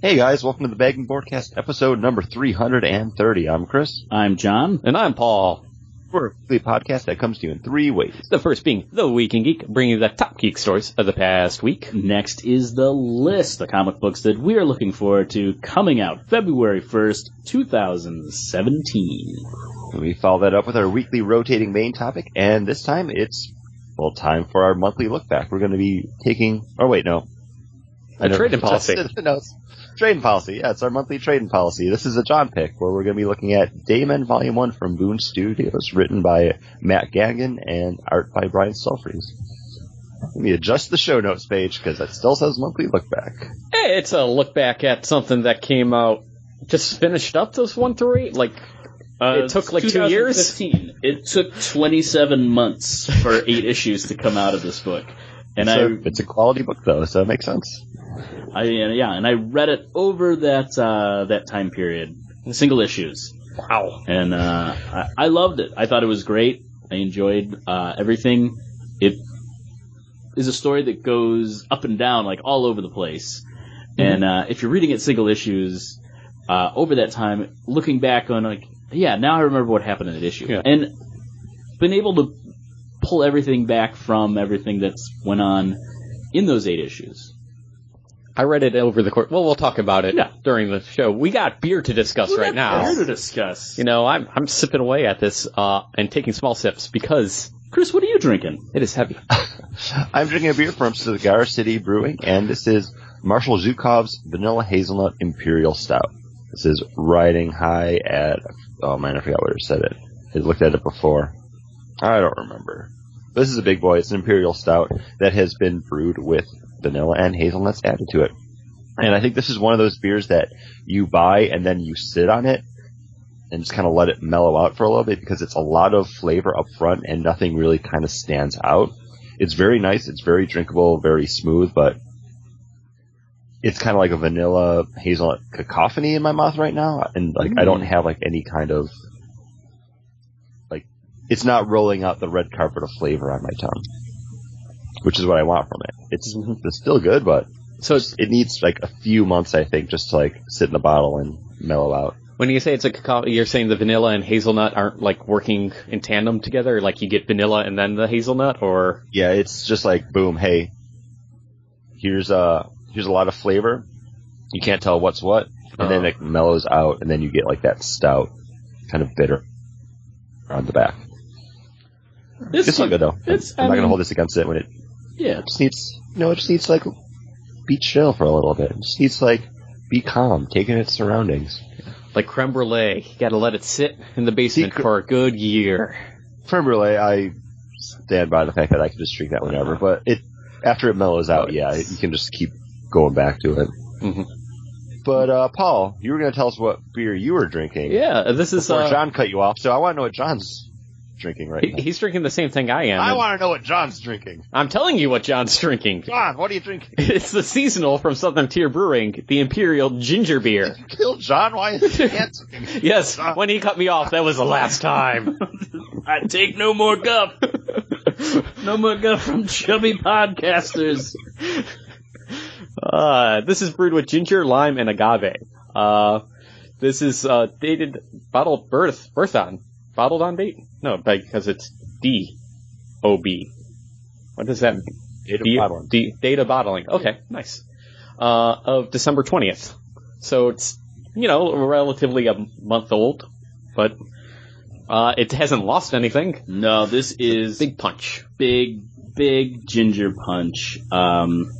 Hey guys, welcome to the Bagging Broadcast episode number 330. I'm Chris. I'm John. And I'm Paul. We're a weekly podcast that comes to you in three ways. The first being The Week in Geek, bringing you the top geek stories of the past week. Next is the list, the comic books that we are looking forward to coming out February 1st, 2017. We follow that up with our weekly rotating main topic, and this time it's, well, time for our monthly look back. We're going to be taking, oh wait, no. A trading policy. no, trading policy. Yeah, it's our monthly trading policy. This is a John pick where we're going to be looking at Day Men Volume 1 from BOOM! Studios, written by Matt Gagnon and art by Brian Stelfreeze. Let me adjust the show notes page because it still says monthly look back. Hey, it's a look back at something that came out, just finished up this one through eight. Like, Uh, It took, like, two years? 2015. It took 27 months for eight issues to come out of this book. And So it's a quality book though, so it makes sense. I, I, yeah, and I read it over that, uh, that time period. Single issues. wow. and uh, I, I loved it. I thought it was great. I enjoyed uh, everything. It is a story that goes up and down, like all over the place. And uh, if you're reading it single issues uh, over that time, looking back on like, yeah, now I remember what happened in that issue, Yeah. and been able to pull everything back from everything that's went on in those eight issues. I read it over the course. Well, we'll talk about it Yeah. during the show. We got beer to discuss right now. Beer to discuss. You know, I'm I'm sipping away at this uh, and taking small sips because Chris, what are you drinking? it is heavy. I'm drinking a beer from Cigar City Brewing, and this is Marshal Zhukov's Vanilla Hazelnut Imperial Stout. This is riding high at, oh man, I forgot where it said it. I looked at it before. I don't remember. This is a big boy. It's an Imperial Stout that has been brewed with vanilla and hazelnuts added to it. And I think this is one of those beers that you buy and then you sit on it and just kind of let it mellow out for a little bit because it's a lot of flavor up front and nothing really kind of stands out. It's very nice. It's very drinkable, very smooth, but it's kind of like a vanilla hazelnut cacophony in my mouth right now. And like, I don't mm. have like any kind of, it's not rolling out the red carpet of flavor on my tongue, which is what I want from it. It's, mm-hmm. it's still good, but So it needs like a few months, I think, just to like sit in the bottle and mellow out. when you say it's a cacao, you're saying the vanilla and hazelnut aren't like working in tandem together. Like you get vanilla and then the hazelnut, or Yeah, it's just like boom, hey, here's a here's a lot of flavor. You can't tell what's what, and then Oh. it mellows out, and then you get like that stout, kind of bitter on the back. It's still good though. It's, I'm I not gonna hold this against it when it Yeah, just needs, you know, it just needs to, like be chill for a little bit. It just needs to, like be calm, take in its surroundings. like creme brulee. You gotta let it sit in the basement Secret- for a good year. Creme brulee, I stand by the fact that I can just drink that whenever, but it after it mellows out, yeah, you can just keep going back to it. Mhm. But uh, Paul, you were going to tell us what beer you were drinking Yeah, this is. before Uh, John cut you off. So I want to know what John's drinking right he- now. he's drinking the same thing I am. I want to know what John's drinking. I'm telling you what John's drinking. John, what are you drinking? It's the seasonal from Southern Tier Brewing, the Imperial Ginger Beer. Kill John? Why is he answering? Yes, when he cut me off, that was the last time. I take no more guff. no more guff from chubby podcasters. Uh, this is brewed with ginger, lime, and agave. Uh, this is uh, dated, bottled birth, birth on, bottled on date. No, because it's D O B. What does that mean? Date of D- bottling. D- data bottling. Okay, nice. Uh, of December twentieth. So it's you know relatively a month old, but uh, it hasn't lost anything. No, this is Big punch. big, big ginger punch. Um,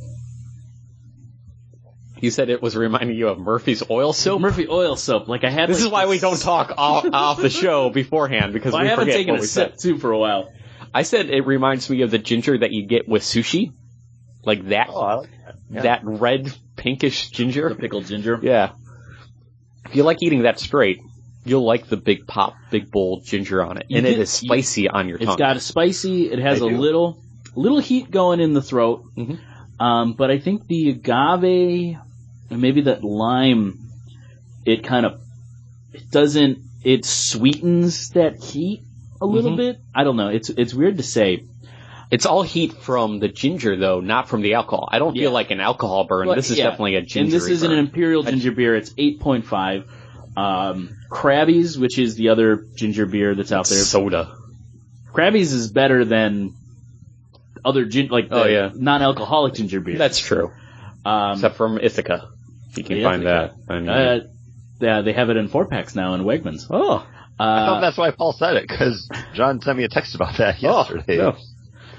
You said it was reminding you of Murphy's oil soap. Murphy oil soap. Like I had. This like, is why we don't talk off, off the show beforehand because Well, I we haven't forget taken what a sip said. too for a while. I said it reminds me of the ginger that you get with sushi, like that Oh, I like that. Yeah. that red pinkish ginger. The ginger. pickled ginger. Yeah. If you like eating that straight, you'll like the big pop, big bold ginger on it, You and it get- is spicy on your tongue. It's got a spicy. It has I a do. little, little heat going in the throat. Mhm. Um, but I think the agave and maybe that lime, it kind of, it doesn't, it sweetens that heat a little Mhm. bit. I don't know. It's it's weird to say. It's all heat from the ginger, though, not from the alcohol. I don't Yeah. feel like an alcohol burn. Well, this is yeah. definitely a ginger. And this is an imperial ginger beer. It's 8.5. Um, Crabbie's, which is the other ginger beer that's out there. soda. Crabbie's is better than other gin, like the Oh, yeah. non-alcoholic ginger beer. That's true. um, Except from Ithaca. If you can Yeah, find Ithaca. that. I mean, uh, yeah, they have it in four packs now in Wegmans. oh. I thought Uh, that's why Paul said it because John sent me a text about that yesterday. Oh, no.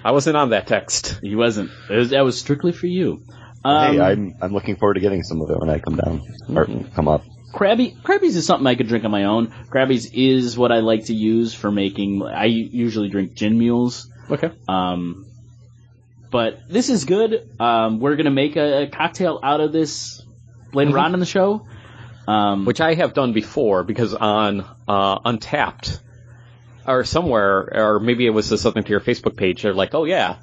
I wasn't on that text. he wasn't. It was, that was strictly for you. Um, hey, I'm I'm looking forward to getting some of it when I come down or Mhm. come up. Crabbie, Crabbie's is something I could drink on my own. Crabbie's is what I like to use for making. I usually drink gin mules. Okay. Um, but this is good. Um, we're gonna make a, a cocktail out of this later Mhm. on in the show. Um, Which I have done before because on uh, Untappd or somewhere, or maybe it was something to your Facebook page. They're like, "Oh yeah,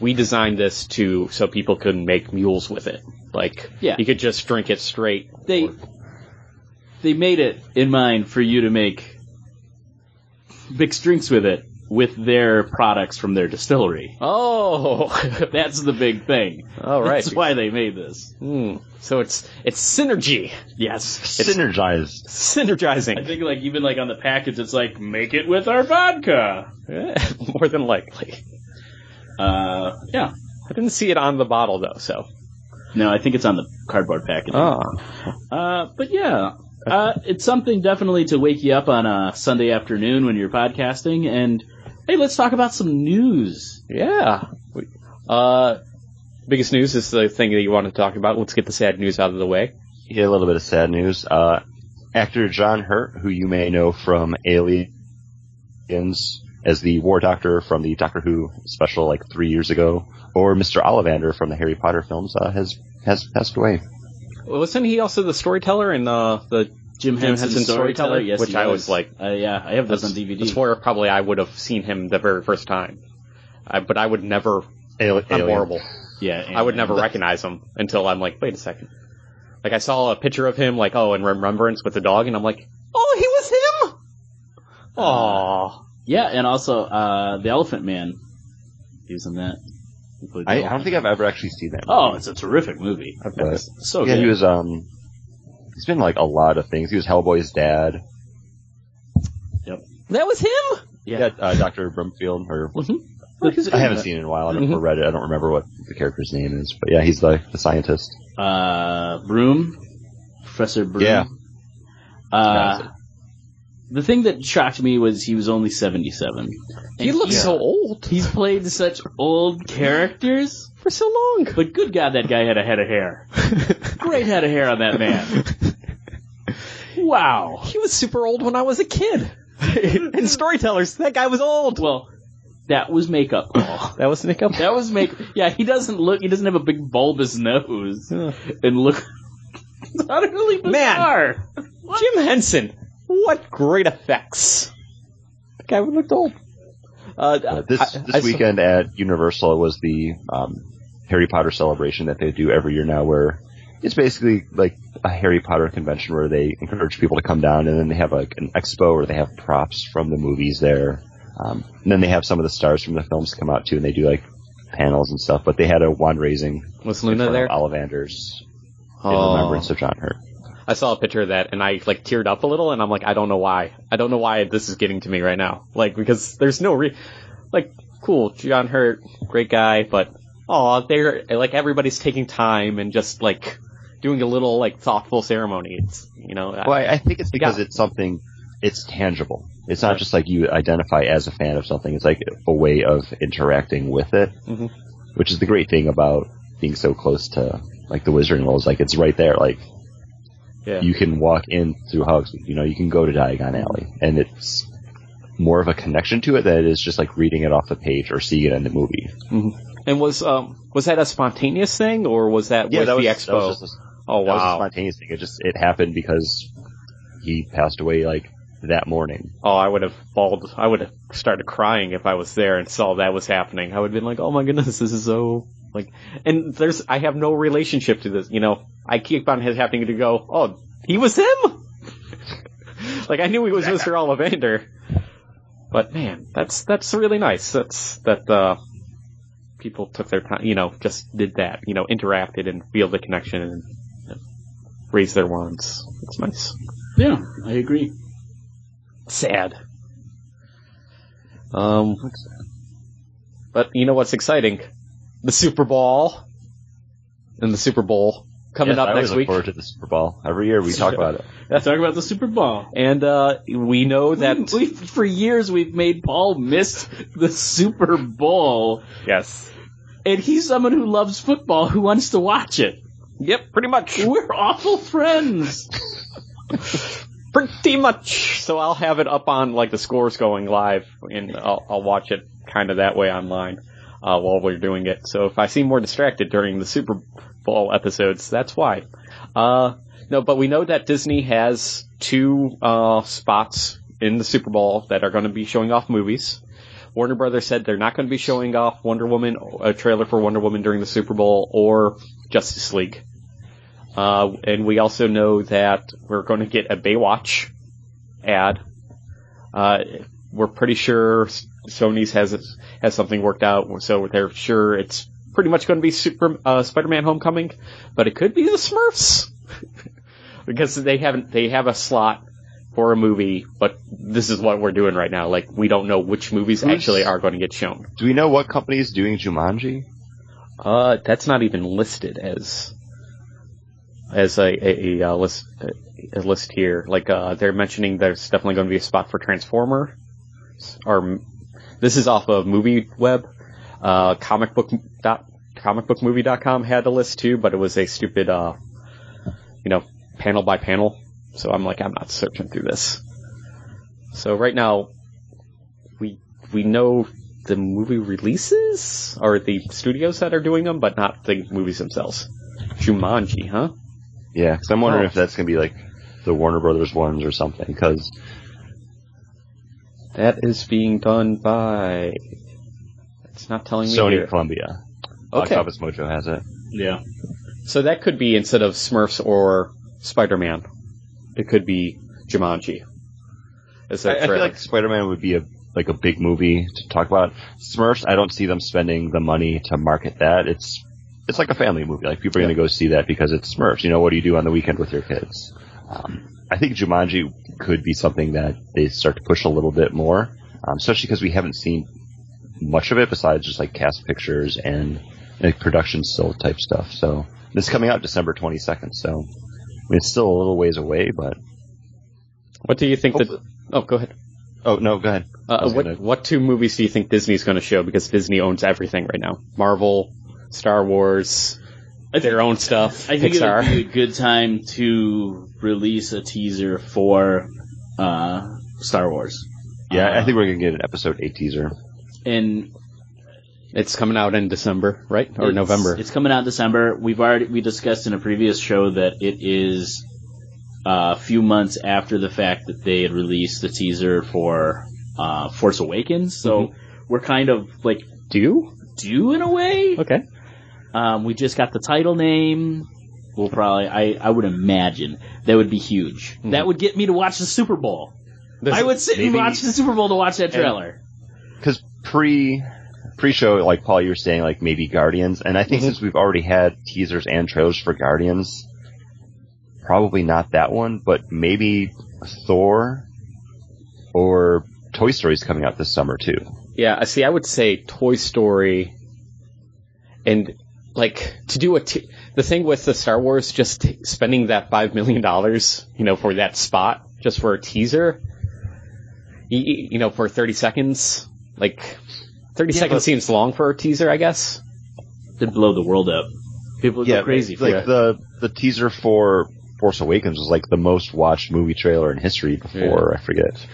we designed this to so people could make mules with it. Like, Yeah. you could just drink it straight." they they made it in mind for you to make mixed drinks with it with their products from their distillery. Oh, That's the big thing. all right. That's why they made this. Hmm. So it's it's synergy, Yes. Synergized. I synergizing. I think like even like on the package it's like make it with our vodka. More than likely. Uh yeah. I didn't see it on the bottle though, so. No, I think it's on the cardboard packaging. Oh. Uh but yeah. Uh it's something definitely to wake you up on a Sunday afternoon when you're podcasting and hey, let's talk about some news. Yeah. Uh, biggest news is the thing that you want to talk about. Let's get the sad news out of the way. Here a little bit of sad news. Uh, actor John Hurt, who you may know from Aliens as the War Doctor from the Doctor Who special like three years ago, or Mr. Ollivander from the Harry Potter films, uh, has has passed away. Wasn't he also the storyteller in uh, the Jim Henson, Henson storyteller, Storyteller? yes, Which he I was like- uh, yeah, I have those on DVD. That's where probably I would have seen him the very first time. I, but I would never. Ali- I'm horrible. yeah, I would never recognize him until I'm like, wait a second. Like I saw a picture of him, like oh, in remembrance with the dog, and I'm like, oh, he was him. Aww. Yeah, and also uh, the Elephant Man. He was in that. He played the I, I don't think I've ever actually seen that. Oh, it's a terrific movie. But- So yeah, good. he was. Um, he's been like a lot of things. He was Hellboy's dad. Yep. That was him. yeah. Yeah, uh, Doctor Brumfield. Or The- I haven't seen it in a while. I Mhm. never read it. I don't remember what the character's name is. But yeah, he's the the scientist. uh, Broom, Professor Broom. Yeah. Uh, the thing that shocked me was he was only 77. He looks he's- so old He's played such old characters, for so long. but good God, that guy had a head of hair. Great head of hair on that man. Wow. He was super old when I was a kid. and storytellers, that guy was old. Well, that was makeup, Paul. That was makeup. That was make. Yeah, he doesn't look. He doesn't have a big bulbous nose, and look. Utterly bizarre. Jim Henson. What great effects. The guy looked old. Uh, Uh, this I- this I saw- weekend at Universal was the um, Harry Potter celebration that they do every year now, where it's basically like a Harry Potter convention where they encourage people to come down, and then they have like an expo where they have props from the movies there, um, and then they have some of the stars from the films come out too, and they do like panels and stuff. But they had a wand raising was in Luna there? Ollivanders in Oh. remembrance of John Hurt. I saw a picture of that and I like teared up a little and I'm like, I don't know why. I don't know why this is getting to me right now. Like, because there's no re, like, cool, John Hurt, great guy, but, oh, they're, like, everybody's taking time and just, like, doing a little, like, thoughtful ceremony. It's, you know, I- Well, I I think it's because Yeah. it's something, it's tangible. It's not just like you identify as a fan of something. It's like a way of interacting with it, Mhm. which is the great thing about being so close to like the Wizarding World. Is like it's right there. Like yeah. you can walk in through Hogsmeade. You know, you can go to Diagon Alley, and it's more of a connection to it than it is just like reading it off the page or seeing it in the movie. And was, um, was that a spontaneous thing or was that with that was, the expo? was a, oh, that was a wow. spontaneous thing. It just it happened because he passed away like that morning. Oh, I would have bawled. I would have started crying if I was there and saw that was happening. I would have been like, "Oh my goodness, this is so like." And there's, I have no relationship to this. You know, I keep on his having to go. Oh, he was him. like I knew he was Mr. Ollivander. But man, that's that's really nice. That's that. uh people took their time, you know, just did that, you know, interacted and feel the connection and raised their wands. It's nice. Yeah, I agree. Sad. Um, but you know what's exciting? The Super Bowl. And the Super Bowl coming Yes, up I next look week. forward to the Super Bowl. Every year we talk about it. Let's talk about the Super Bowl. And, uh, we know that, we, for years we've made Paul miss the Super Bowl, yes. And he's someone who loves football who wants to watch it. Yep, pretty much. We're awful friends. Pretty much. So I'll have it up on like the scores going live, and I'll, I'll watch it kind of that way online uh, while we're doing it. So if I seem more distracted during the Super Bowl episodes, that's why. Uh, no, but we know that Disney has two uh, spots in the Super Bowl that are going to be showing off movies. Warner Brothers said they're not going to be showing off Wonder Woman, a trailer for Wonder Woman during the Super Bowl, or Justice League. Uh, and we also know that we're going to get a Baywatch ad. Uh, we're pretty sure Sony's has has something worked out, so they're sure it's pretty much going to be Super uh, Spider-Man: Homecoming, but it could be the Smurfs because they haven't they have a slot for a movie, but this is what we're doing right now. Like we don't know which movies Who's- actually are going to get shown. Do we know what company is doing Jumanji? Uh, that's not even listed as as a, a, a, uh, list a list here. Like uh, they're mentioning there's definitely going to be a spot for Transformer. Or this is off of Movie Web. Uh, comic book dot comicbookmovie.com had a list too, but it was a stupid uh, you know panel by panel. So I'm like I'm not searching through this. So right now we we know the movie releases or the studios that are doing them, but not the movies themselves. Jumanji, huh? Yeah, because I'm wondering Oh. if that's going to be like the Warner Brothers ones or something. Because That is being done by. It's not telling me Sony here. and Columbia. Okay. Box Office Mojo has it. Yeah. So that could be instead of Smurfs or Spider-Man, it could be Jumanji. As I, I feel like Spider-Man would be a like a big movie to talk about. Smurfs, I don't see them spending the money to market that. It's it's like a family movie. Like people are going to go see that because it's Smurfs. You know, what do you do on the weekend with your kids? Um, I think Jumanji could be something that they start to push a little bit more, um, especially because we haven't seen much of it besides just like cast pictures and like production still type stuff. So this is coming out December 22nd. So mean, it's still a little ways away, but what do you think that? Oh, go ahead. oh no, go ahead. Uh, what gonna- what two movies do you think Disney's going to show? Because Disney owns everything right now: Marvel, Star Wars, I their own stuff, I think Pixar. it would be a good time to release a teaser for uh, Star Wars. Yeah, Uh, I think we're gonna get an episode eight teaser. and It's coming out in December, right? Or It's- November. It's coming out in December. We've already we discussed in a previous show that it is uh, a few months after the fact that they had released the teaser for uh, Force Awakens. So Mm-hmm. we're kind of like Do? due in a way. Okay. Um, we just got the title name. We'll probably I, I would imagine that would be huge. Mm-hmm. That would get me to watch the Super Bowl. I would sit and watch the Super Bowl to watch that trailer. Because pre pre show, like Paul, you were saying, like maybe Guardians, and I think Mhm. since we've already had teasers and trailers for Guardians, probably not that one, but maybe Thor or Toy Story's coming out this summer too. Yeah, I see. I would say Toy Story, and like to do a t- the thing with the Star Wars, just t- spending that five million dollars, you know, for that spot, just for a teaser, you know, for thirty seconds, like thirty Yeah, seconds seems long for a teaser, I guess. To blow the world up. People would go crazy like it. the the teaser for Force Awakens was like the most watched movie trailer in history before I forget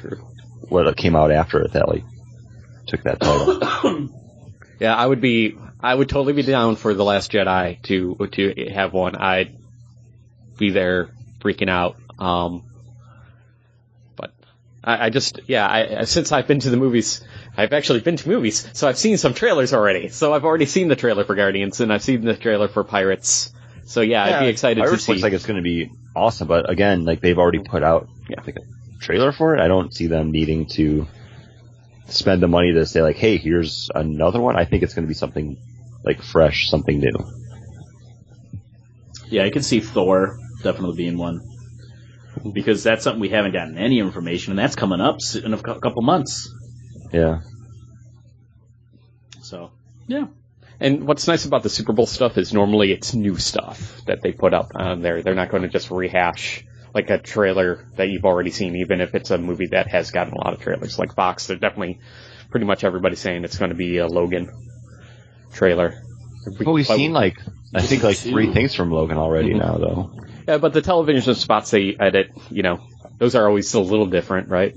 what came out after it that like took that title. Yeah, I would be. I would totally be down for the Last Jedi to to have one. I'd be there freaking out. Um, but I, I just yeah. I since I've been to the movies, I've actually been to movies, so I've seen some trailers already. So I've already seen the trailer for Guardians, and I've seen the trailer for Pirates. So yeah, I'd be excited Pirates to see. looks like it's going to be awesome, but again, like they've already put out Yeah. like a trailer for it. I don't see them needing to spend the money to say like, hey, here's another one. I think it's going to be something like fresh, something new. Yeah, I can see Thor definitely being one because that's something we haven't gotten any information, and that's coming up in a cou- couple months. Yeah. So yeah, And what's nice about the Super Bowl stuff is normally it's new stuff that they put up on there. They're not going to just rehash like a trailer that you've already seen, even if it's a movie that has gotten a lot of trailers. Like Fox, they're definitely pretty much everybody's saying it's going to be a Logan trailer. But we've But- seen like I think like Two. three things from Logan already Mhm. now though. Yeah, but the television spots they edit, you know, those are always a little different, right?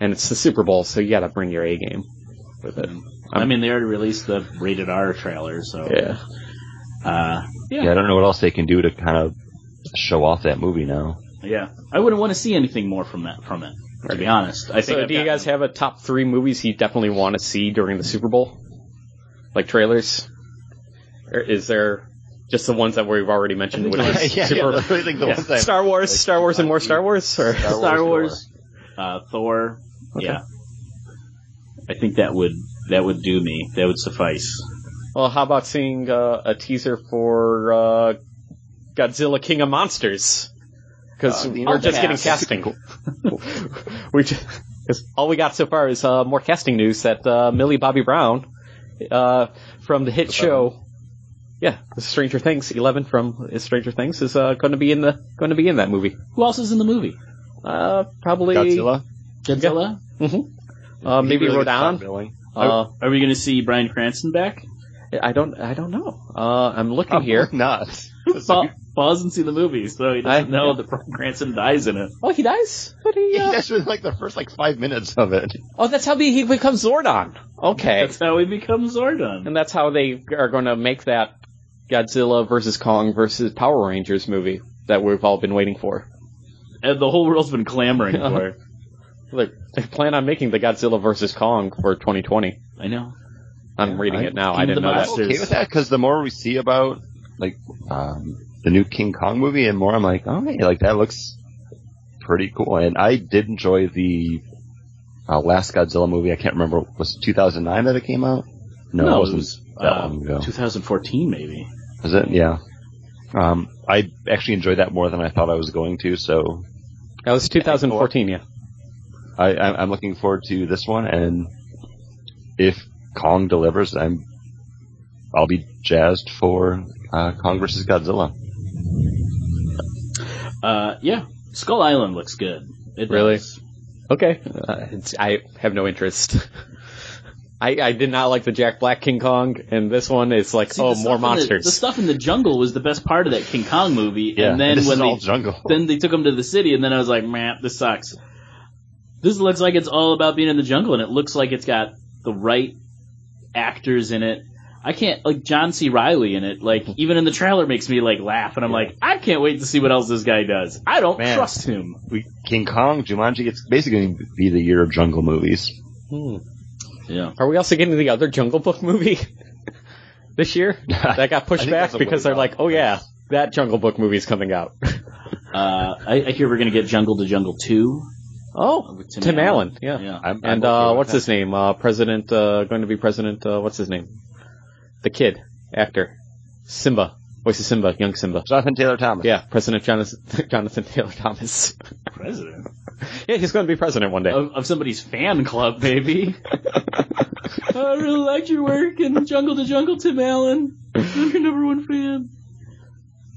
And it's the Super Bowl, so you got to bring your A game with it. I mean they already released the rated R trailer, so Yeah. uh, yeah, Yeah, I don't know what else they can do to kind of show off that movie now. yeah. I wouldn't want to see anything more from that from it. To be honest, I think. So, I've do you gotten- guys have a top three movies you definitely want to see during the Super Bowl? Like trailers? Or is there just the ones that we've already mentioned? Which is yeah, Super yeah, I think the Yeah. ones that Star Wars, Star Wars, and more Star Wars? Or? Star Star Wars, Wars, uh, Thor. Okay. Yeah, I think that would that would do me. That would suffice. Well, how about seeing uh, a teaser for uh, Godzilla King of Monsters? Because Uh, we're just getting Intercast. casting. we just, 'cause all we got so far is uh, more casting news that uh, Millie Bobby Brown uh, from the hit show, yeah, Stranger Things, Eleven from Stranger Things is uh, going to be in the going to be in that movie. Who else is in the movie? Uh, probably Godzilla. Godzilla. Uh, maybe really Rodan. top. Uh, Are we going to see Bryan Cranston back? I don't I don't know. Uh, I'm looking here. Probably not. Paul, Paul hasn't seen the movie, so he doesn't I- know yeah. that Bryan Cranston dies in it. Oh, he dies. But he. He Uh, that's been like the first like five minutes of it. oh, that's how he he becomes Zordon. Okay. That's how he becomes Zordon. And that's how they are going to make that Godzilla versus Kong versus Power Rangers movie that we've all been waiting for. And the whole world's been clamoring for. it. Like, they plan on making the Godzilla versus Kong for 2020. I know. I'm reading it now. King I didn't know that. I'm okay with that because the more we see about like um, the new King Kong movie, and more I'm like, oh, hey, like that looks pretty cool. And I did enjoy the uh, last Godzilla movie. I can't remember was it 2009 that it came out. No, No, it it wasn't was, that uh, long ago. 2014, maybe. Was it? Yeah. Um, I actually enjoyed that more than I thought I was going to. So That was 2014, yeah. I, I, I'm looking forward to this one, and if Kong delivers, I'm I'll be jazzed for uh, Kong versus Godzilla. Uh, yeah. Skull Island looks good. It Really? does. Okay. Uh, it's, I have no interest. I, I did not like the Jack Black King Kong, and this one is like, See, oh, more in the- monsters. The, stuff in the jungle was the best part of that King Kong movie, Yeah, and then when they all jungle. then they took him to the city, and then I was like, man, this sucks. This looks like it's all about being in the jungle, and it looks like it's got the right actors in it. I can't like John C. Reilly in it. Like even in the trailer makes me like laugh, and I'm like, I can't wait to see what else this guy does. I don't Man. trust him. we, King Kong, Jumanji, it's basically going to be the year of jungle movies. Hmm. Yeah. Are we also getting the other Jungle Book movie this year? That got pushed back because they're like, oh yeah, that Jungle Book movie is coming out. Uh, I, I hear we're gonna get Jungle to Jungle two. oh, with Tim, Allen, yeah. Yeah. I'm, I'm And okay uh, what's that. his name? Uh, President, uh, going to be President, uh, what's his name? The kid, actor. Simba. Voice of Simba, young Simba. Jonathan Taylor Thomas. Yeah, President Jonathan, Jonathan Taylor Thomas. President yeah, he's going to be president one day. of, of somebody's fan club, baby. I really liked your work in Jungle to Jungle, Tim Allen. I'm your number one fan.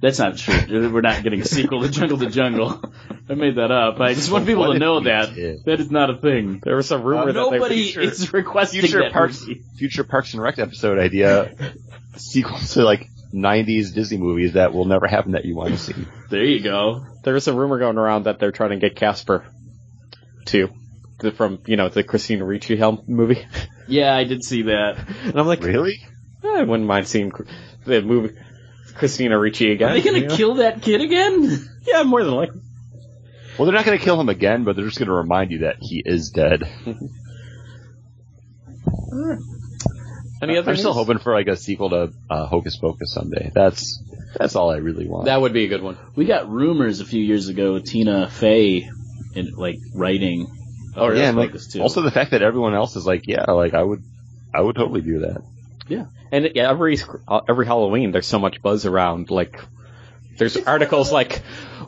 That's not true. We're not getting a sequel to Jungle to Jungle. I made that up. I just want people What to know that. did? That is not a thing. There was a rumor Uh, that Nobody future- is requesting Future that Parks, movie. future Parks and Rec episode idea, sequel to like 90s Disney movies that will never happen that you want to see. There you go. There is a rumor going around that they're trying to get Casper too. The- From, you know, the Christina Ricci helm movie. Yeah, I did see that. And I'm like, Really? I wouldn't mind seeing the movie Christina Ricci again. Are they gonna kill that kid again? Yeah, more than likely. Well, they're not going to kill him again, but they're just going to remind you that he is dead. Any other I'm still hoping for like a sequel to uh, Hocus Pocus someday. That's that's all I really want. That would be a good one. We got rumors a few years ago with Tina Fey in like writing. Oh, yeah, and like, too. also the fact that everyone else is like, yeah, like I would, I would totally do that. Yeah. And yeah, every uh, every Halloween, there's so much buzz around. Like, there's articles like,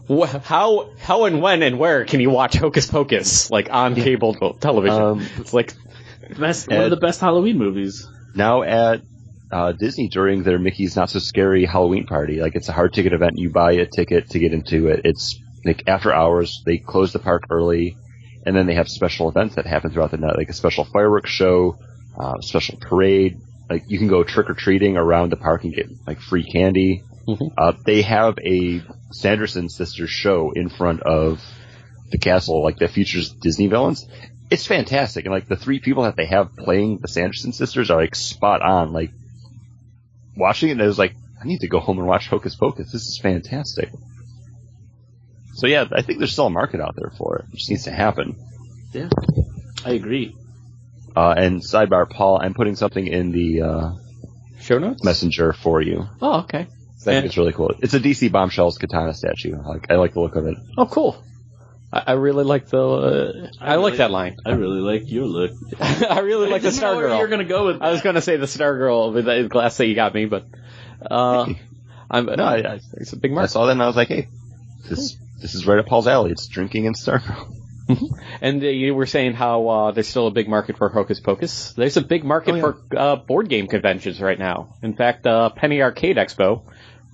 how how and when and where can you watch Hocus Pocus like on cable television? Um, it's like, Best, one of the best Halloween movies. Now at uh, Disney during their Mickey's Not So Scary Halloween party. Like it's a hard ticket event. You buy a ticket to get into it. It's like after hours. They close the park early, and then they have special events that happen throughout the night, like a special fireworks show, uh, special parade. Like you can go trick or treating around the park and get like free candy. Mhm. Uh, they have a Sanderson sisters show in front of the castle, like that features Disney villains. It's fantastic, and like the three people that they have playing the Sanderson sisters are like spot on. Like watching it, I was like, I need to go home and watch Hocus Pocus. This is fantastic. So yeah, I think there's still a market out there for it. It just needs to happen. Yeah. I agree. Uh, and sidebar, Paul, I'm putting something in the uh, show notes. messenger for you. Oh, okay. I think And- it's really cool. It's a DC Bombshells katana statue. Like I like the look of it. Oh, cool. I, I really like the. Uh, I, I like really- that line. I really like your look. I really like the didn't Star know where Girl. You're gonna go with. I was going to say the Star Girl with the glass that you got me, but uh, I'm No, I, I, it's a big market. I saw that and I was like, hey, this this is right up Paul's alley. It's drinking and Stargirl. And uh, you were saying how uh, there's still a big market for Hocus Pocus. There's a big market Oh, yeah. for uh, board game conventions right now. In fact, uh, Penny Arcade Expo,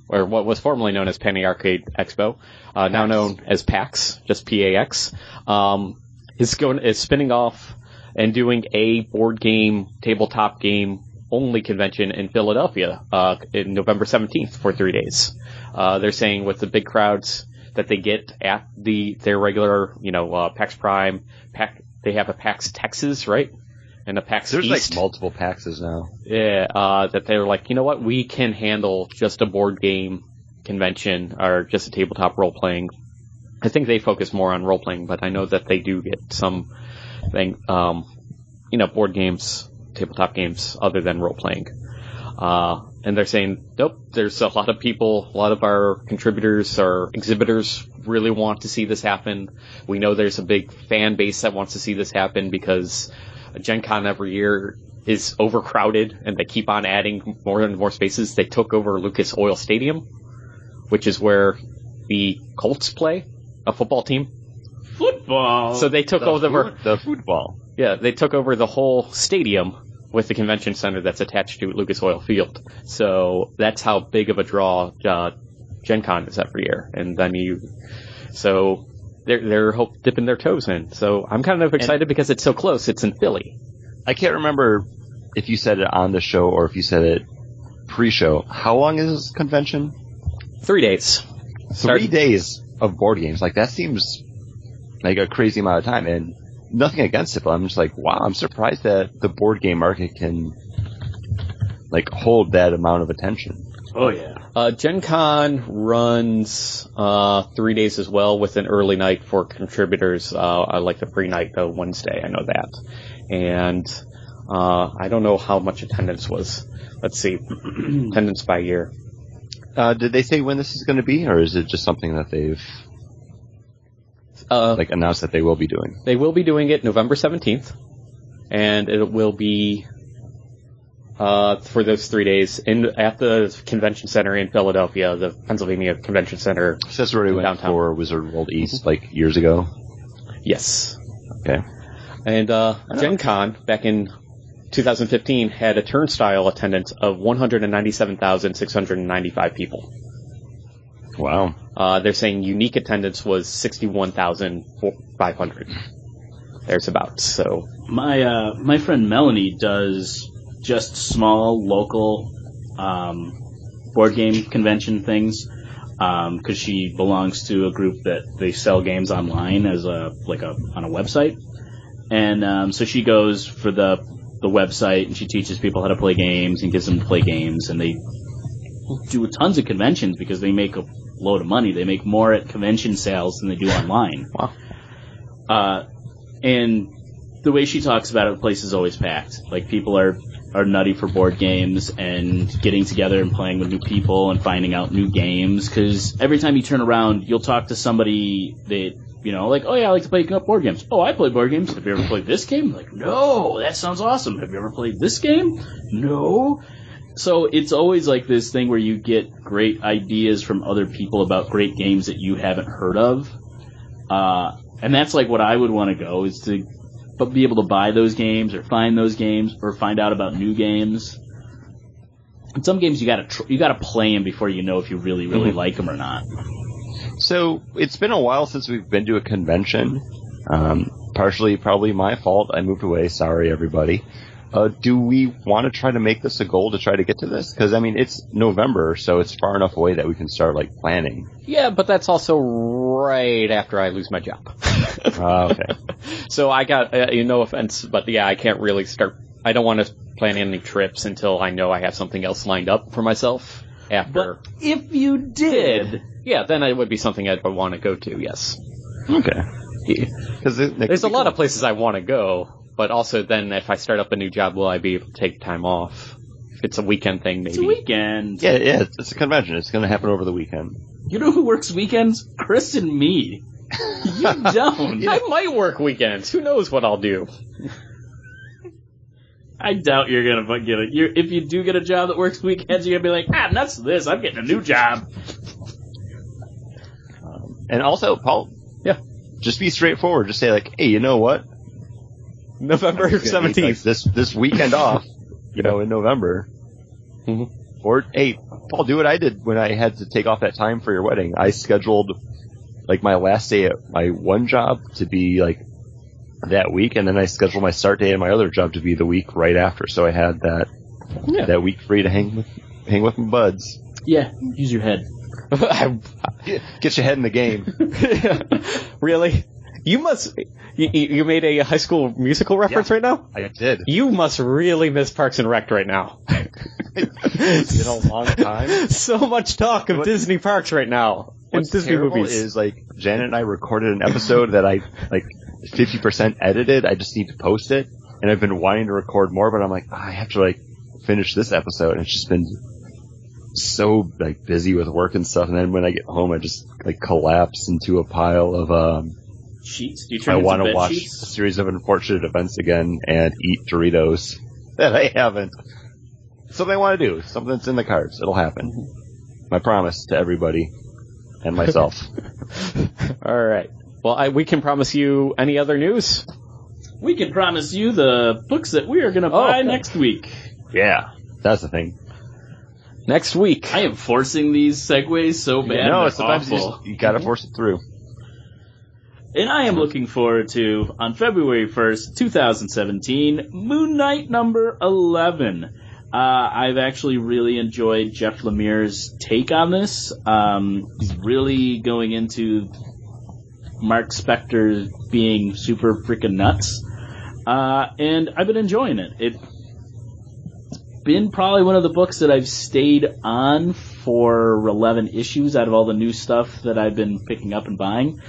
or what was formerly known as Penny Arcade Expo, uh, now known as PAX, just PAX, um, is going is spinning off and doing a board game, tabletop game only convention in Philadelphia uh, in November 17th for three days. Uh, they're saying with the big crowds that they get at the their regular, you know, uh, PAX Prime, PAX, they have a PAX Texas, right? And a PAX There's East. like multiple Paxes now. Yeah, uh, that they were like, you know what, we can handle just a board game convention or just a tabletop role playing. I think they focus more on role playing, but I know that they do get some thing, um, you know, board games, tabletop games other than role playing. Uh, and they're saying, nope, there's a lot of people, a lot of our contributors or exhibitors really want to see this happen. We know there's a big fan base that wants to see this happen because Gen Con every year is overcrowded and they keep on adding more and more spaces. They took over Lucas Oil Stadium, which is where the Colts play, a football team. football. So they took The over, food- the football. yeah, they took over the whole stadium with the convention center that's attached to Lucas Oil Field. So that's how big of a draw uh, Gen Con is every year. And then you, so they're they're hope dipping their toes in. So I'm kind of excited because it's so close. It's in Philly. I can't remember if you said it on the show or if you said it pre-show. How long is this convention? Three days. Three Start- days of board games. Like that seems like a crazy amount of time, and nothing against it, but I'm just like, wow, I'm surprised that the board game market can like hold that amount of attention. Oh yeah. Uh, Gen Con runs uh, three days as well with an early night for contributors. Uh, I like the pre night though Wednesday. I know that, and uh, I don't know how much attendance was. Let's see, attendance by year. Uh, did they say when this is going to be, or is it just something that they've Uh, like announced that they will be doing? they will be doing it November seventeenth, and it will be uh, for those three days in at the convention center in Philadelphia, the Pennsylvania Convention Center. So that's where we went Downtown. for Wizard World East like years ago. Yes, Okay. And uh, Gen Con back in 2015 had a turnstile attendance of 197,695 people. Wow. Uh, they're saying unique attendance was 61,500. There's about so. My uh, my friend Melanie does just small local um, board game convention things because she belongs to a group that they sell games online as a like a on a website, and um, so she goes for the the website and she teaches people how to play games and gives them to play games and they do tons of conventions because they make a load of money. They make more at convention sales than they do online. Wow. Uh, and the way she talks about it, the place is always packed. Like people are are nutty for board games and getting together and playing with new people and finding out new games. Because every time you turn around, you'll talk to somebody that You know, like, oh yeah, I like to play board games. Oh, I play board games. Have you ever played this game? Like, no, that sounds awesome. Have you ever played this game? No. So it's always like this thing where you get great ideas from other people about great games that you haven't heard of. Uh, and that's like what I would want to go is to but be able to buy those games or find those games or find out about new games. And some games you gotta tr- you gotta play them before you know if you really really like them or not. So it's been a while since we've been to a convention. Um, partially probably my fault. I moved away. Sorry, everybody. Uh, do we want to try to make this a goal to try to get to this? Because I mean, it's November, so it's far enough away that we can start like planning. Yeah, but that's also right after I lose my job. Uh, okay. so I got, uh, no offense, but yeah, I can't really start. I don't want to plan any trips until I know I have something else lined up for myself. After, But if you did, yeah, then it would be something I'd want to go to. Yes, Okay. Because there's a lot of places I want to go, but also then if I start up a new job, will I be able to take time off? If it's a weekend thing, maybe. it's a weekend. Yeah, yeah. It's, it's a convention. It's going to happen over the weekend. You know who works weekends? Chris and me. You don't. I might work weekends. Who knows what I'll do? I doubt you're gonna get it. You, if you do get a job that works weekends, you're gonna be like, ah, nuts this. I'm getting a new job. And also, Paul. Yeah. Just be straightforward. Just say like, hey, you know what? November I'm just gonna need, like, seventeenth. this this weekend off. You know, in November. Mhm. Or hey, Paul, do what I did when I had to take off that time for your wedding. I scheduled like my last day at my one job to be like that week, and then I scheduled my start day at my other job to be the week right after. So I had that Yeah. that week free to hang with hang with my buds. Yeah, use your head. Get, get your head in the game. really? You must. You, you made a high school musical reference Yeah. right now. I did. You must really miss Parks and Rec right now. It's been a long time. so much talk of What- Disney parks right now and Disney movies. is like Janet and I recorded an episode that I like 50% edited. I just need to post it, and I've been wanting to record more, but I'm like, "Ah, I have to like finish this episode. And it's just been so like busy with work and stuff. And then when I get home, I just like collapse into a pile of um. Sheets? Do you I turn into want to bed watch a series of unfortunate events again and eat Doritos that I haven't. Something I want to do. Something that's in the cards. It'll happen. Mm-hmm. My promise to everybody and myself. All right. Well, I, we can promise you any other news. We can promise you the books that we are going to oh, buy okay. next week. Yeah, that's the thing. Next week. I am forcing these segues so bad. no, they're it's sometimes you, awful. just, you gotta mm-hmm. force it through. And I am looking forward to, on February 1st, 2017, Moon Knight number 11. Uh, I've actually really enjoyed Jeff Lemire's take on this. Um, he's really going into Mark Spector being super freaking nuts. Uh, and I've been enjoying it. It's been probably one of the books that I've stayed on for 11 issues out of all the new stuff that I've been picking up and buying.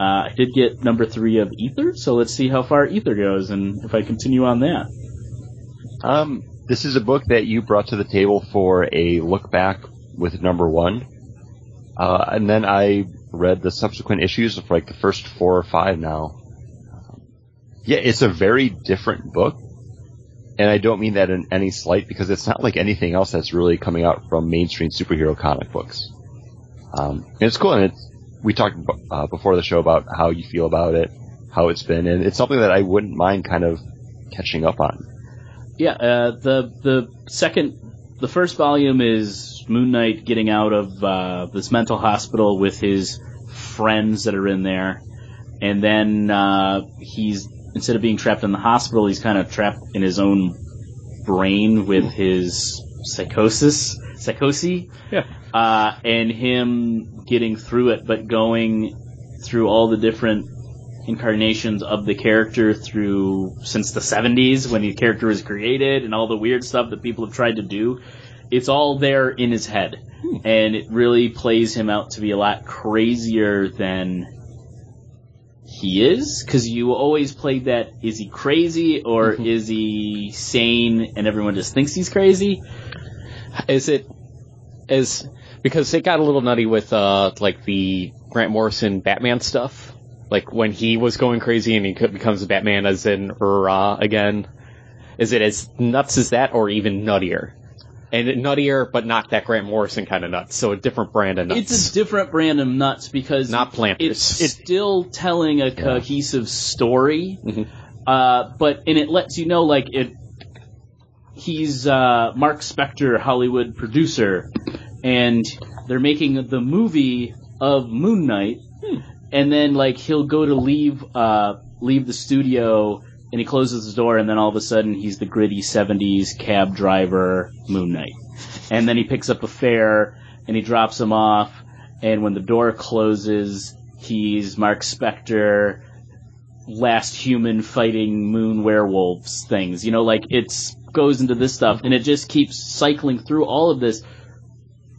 Uh, I did get number three of Ether, so let's see how far Ether goes and if I continue on that. Um, this is a book that you brought to the table for a look back with number one. Uh, and then I read the subsequent issues of like the first four or five now. Yeah, it's a very different book. And I don't mean that in any slight because it's not like anything else that's really coming out from mainstream superhero comic books. Um, it's cool and it's, we talked uh, before the show about how you feel about it, how it's been, and it's something that I wouldn't mind kind of catching up on. Yeah, uh, the the second, the first volume is Moon Knight getting out of uh, this mental hospital with his friends that are in there, and then uh, he's instead of being trapped in the hospital, he's kind of trapped in his own brain with his psychosis, psychosis. Yeah. Uh, and him getting through it, but going through all the different incarnations of the character through since the 70s when the character was created and all the weird stuff that people have tried to do. It's all there in his head. And it really plays him out to be a lot crazier than he is. Cause you always played that, is he crazy or is he sane and everyone just thinks he's crazy? Is it is because it got a little nutty with uh like the Grant Morrison Batman stuff. Like when he was going crazy and he becomes Batman as in Ra again. Is it as nuts as that or even nuttier? And nuttier, but not that Grant Morrison kind of nuts. So a different brand of nuts. It's a different brand of nuts because Not planters. It's still telling a cohesive story, Mhm. uh, but and it lets you know like it. He's uh, Mark Spector, Hollywood producer, and they're making the movie of Moon Knight, and then like he'll go to leave uh, leave the studio. And he closes the door, and then all of a sudden he's the gritty '70s cab driver Moon Knight. And then he picks up a fare, and he drops him off. And when the door closes, he's Mark Spector, last human fighting moon werewolves things. You know, like it's goes into this stuff, and it just keeps cycling through all of this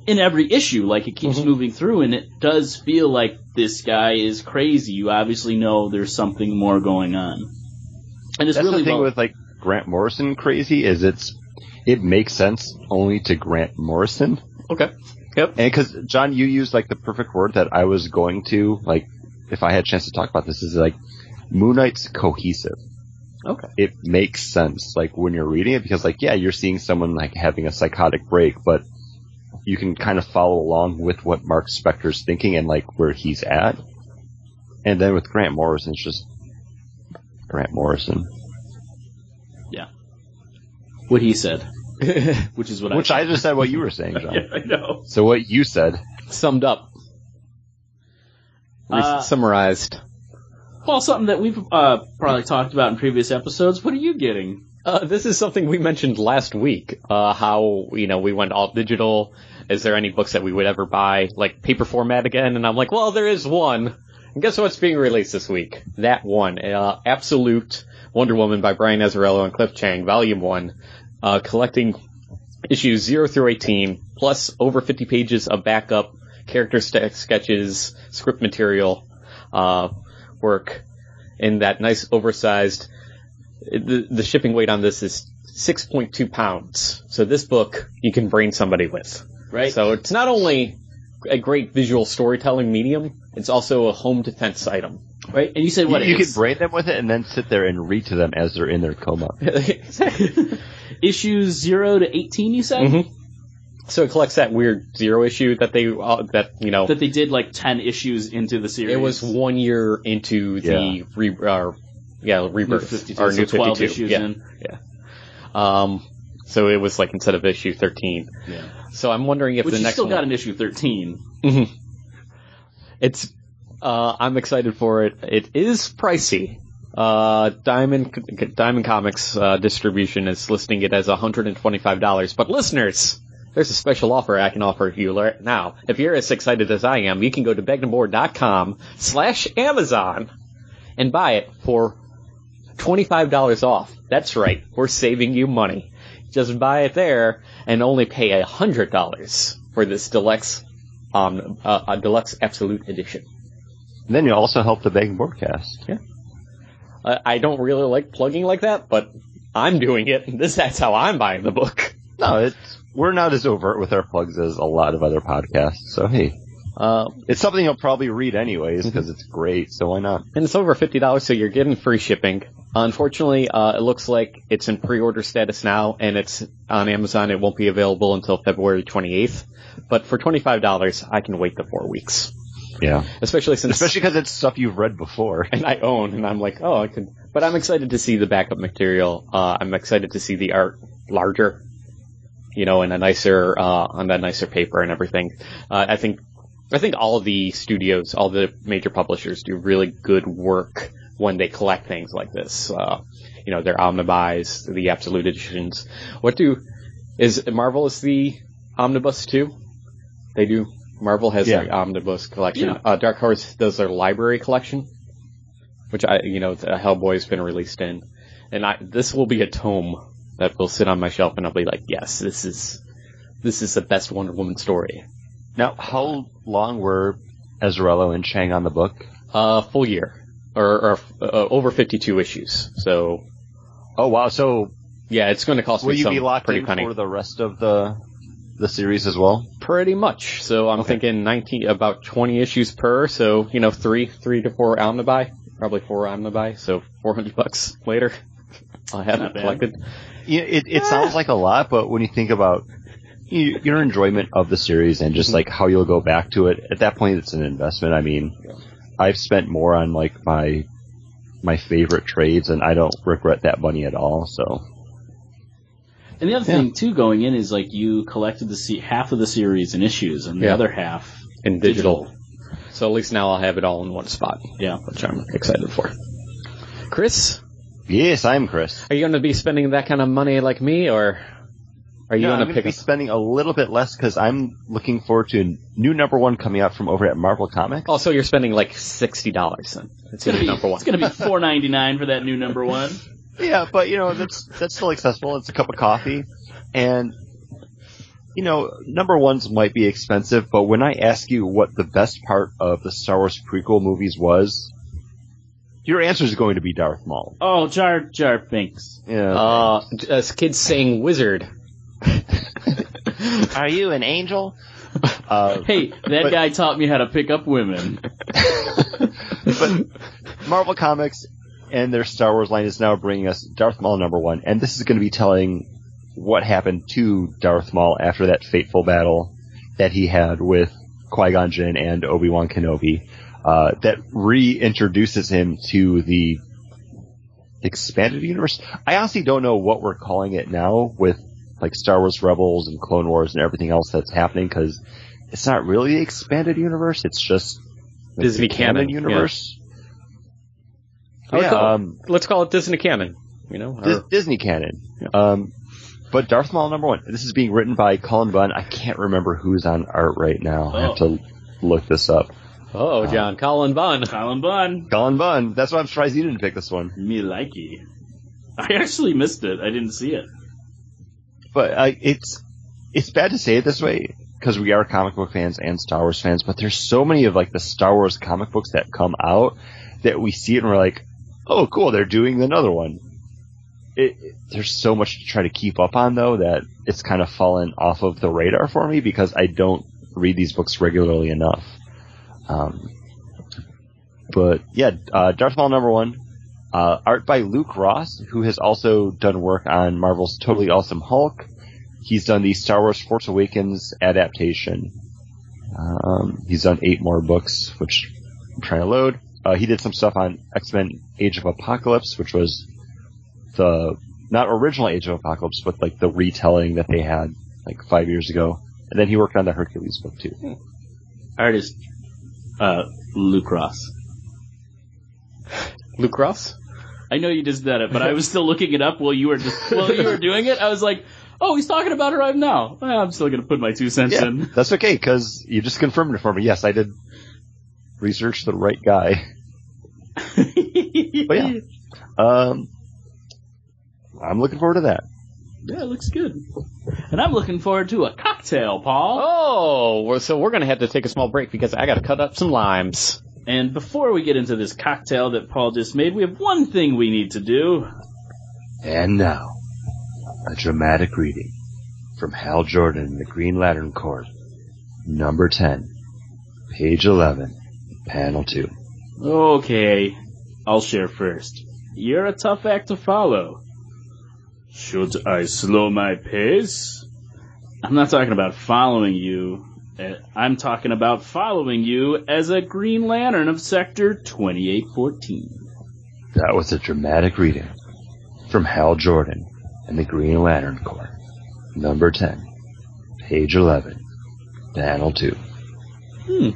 in every issue. Like it keeps mm-hmm. moving through, and it does feel like this guy is crazy. You obviously know there's something more going on, and it's That's really the thing well. with like Grant Morrison crazy is it's it makes sense only to Grant Morrison. okay. Yep. And because John, you used like the perfect word that I was going to like if I had a chance to talk about this is like Moon Knight's cohesive. Okay. It makes sense like when you're reading it because like yeah you're seeing someone like having a psychotic break but you can kind of follow along with what Mark Spector's thinking and like where he's at. And then with Grant Morrison, it's just Grant Morrison. Yeah. What he said, which is what Which I. I just said what you were saying, John. yeah, I know. So what you said. Summed up. Re- Uh, summarized. Well, something that we've uh, probably talked about in previous episodes. What are you getting? Uh, this is something we mentioned last week. Uh, how you know we went all digital. Is there any books that we would ever buy like paper format again? And I'm like, well, there is one. And guess what's being released this week? That one, uh, Absolute Wonder Woman by Brian Azzarello and Cliff Chiang, Volume One, uh, collecting issues zero through eighteen, plus over 50 pages of backup character st- sketches, script material, work in that nice oversized the, the shipping weight on this is 6.2 pounds. So this book you can brain somebody with. Right. So it's not only a great visual storytelling medium, it's also a home defense item. right. And you said what? you it's- could braid them with it and then sit there and read to them as they're in their coma. issues zero to eighteen. You said Mhm. So it collects that weird zero issue that they uh, that you know that they did like ten issues into the series. it was one year into the Yeah. re, uh, yeah New rebirth 52, or so new 12 52 issues yeah. in. Um, so it was like instead of issue 13. Yeah. So I'm wondering if Which the you next still one got an issue thirteen. It's, uh, I'm excited for it. It is pricey. Uh, Diamond, Diamond Comics, uh, distribution is listing it as $125. But listeners, there's a special offer I can offer you right now. If you're as excited as I am, you can go to begnamore.com slash Amazon and buy it for $25 off. That's right. We're saving you money. Just buy it there and only pay $100 for this deluxe um, uh, a deluxe absolute edition. And then you also help the Bang Broadcast. Uh, I don't really like plugging like that, but I'm doing it. This that's how I'm buying the book. No, it's we're not as overt with our plugs as a lot of other podcasts. So hey, Uh, it's something you'll probably read anyways because it's great. So why not? and it's over fifty dollars, so you're getting free shipping. Unfortunately, uh, it looks like it's in pre-order status now, and it's on Amazon. It won't be available until February 28th. But for twenty-five dollars, I can wait the four weeks. Yeah, Especially since especially because it's stuff you've read before. and I own, and I'm like, oh, I could. But I'm excited to see the backup material. Uh, I'm excited to see the art larger, you know, in a nicer, uh, on that nicer paper and everything. Uh, I think, I think all the studios, all the major publishers do really good work when they collect things like this. Uh, you know, their omnibus, the absolute editions. What do, is Marvel is the omnibus too? They do. Marvel has Yeah. their omnibus collection. Yeah. Uh, Dark Horse does their library collection which I, you know, Hellboy's been released in, and I, this will be a tome that will sit on my shelf, and I'll be like, yes, this is, this is the best Wonder Woman story. Now, how long were Azzarello and Chiang on the book? Uh, full year, or, or uh, over 52 issues. So, Oh wow! So yeah, it's going to cost will me you some be locked pretty in penny. for the rest of the the series as well? Pretty much. So I'm Okay. thinking 19, about 20 issues per. So you know, three, three to four omnibuy, probably four omnibuy. So 400 bucks later, I'll have Not it bad. collected. Yeah, it, it sounds like a lot, but when you think about your enjoyment of the series and just like how you'll go back to it, at that point it's an investment. I mean, I've spent more on like my my favorite trades, and I don't regret that money at all. So And the other thing too, going in is like you collected the se- half of the series in issues, and the Yeah. other half in digital. So at least now I'll have it all in one spot, Yeah. which I'm excited for. Chris, yes, I'm Chris. are you going to be spending that kind of money like me, or are you Yeah, I'm going to going to pick be up? spending a little bit less because I'm looking forward to a new number one coming out from over at Marvel Comics. Oh, also, you're spending like sixty dollars then? It's It's gonna gonna be be number one. It's gonna be four ninety nine for that new number one. Yeah, but you know that's that's still accessible. It's a cup of coffee, and you know number ones might be expensive, but when I ask you what the best part of the Star Wars prequel movies was, your answer is going to be Darth Maul. Oh, Jar Jar Binks. Yeah. Uh, as kids saying wizard. Are you an angel? Uh, Hey, that But- guy taught me how to pick up women. but Marvel Comics and their Star Wars line is now bringing us Darth Maul number one, and this is going to be telling what happened to Darth Maul after that fateful battle that he had with Qui Gon Jinn and Obi Wan Kenobi. Uh, that reintroduces him to the expanded universe. I honestly don't know what we're calling it now with like Star Wars Rebels and Clone Wars and everything else that's happening because it's not really the expanded universe. It's just like, Disney the canon, canon, universe. I would Yeah, call- um, Let's call it Disney canon. You know, or- Disney canon. Um, but Darth Maul number one. This is being written by Cullen Bunn. I can't remember who's on art right now. I have to look this up. Oh, John Cullen Bunn. Cullen Bunn. Cullen Bunn. That's why I'm surprised you didn't pick this one. Me likey. I actually missed it. I didn't see it. But uh, it's it's bad to say it this way because we are comic book fans and Star Wars fans. But there's so many of like the Star Wars comic books that come out that we see it and we're like, oh, cool, they're doing another one. It, it- there's so much to try to keep up on though that it's kind of fallen off of the radar for me because I don't read these books regularly enough. Um, but yeah, uh, Darth Maul number one, uh, art by Luke Ross, who has also done work on Marvel's Totally Awesome Hulk. He's done the Star Wars Force Awakens adaptation. Um, he's done eight more books, which I'm trying to load. Uh, he did some stuff on X-Men Age of Apocalypse, which was the, not original Age of Apocalypse, but like the retelling that they had like five years ago. And then he worked on the Hercules book too. Artist, uh, Lucross. Ross. Luke Ross. I know you just did it, but I was still looking it up while you were just, while you were doing it. I was like, oh, he's talking about it right now. Well, I'm still gonna put my two cents Yeah, in. that's okay because you just confirmed it for me. Yes, I did research the right guy. But yeah, um, I'm looking forward to that. Yeah, it looks good. And I'm looking forward to a cocktail, Paul. Oh, so we're gonna have to take a small break because I gotta cut up some limes. And before we get into this cocktail that Paul just made, we have one thing we need to do. And now, a dramatic reading from Hal Jordan in the Green Lantern Corps, number 10, page 11, panel 2. Okay, I'll share first. You're a tough act to follow. Should I slow my pace? I'm not talking about following you. Uh, I'm talking about following you as a Green Lantern of Sector 2814. That was a dramatic reading from Hal Jordan and the Green Lantern Corps, number 10, page 11, panel 2. Hmm.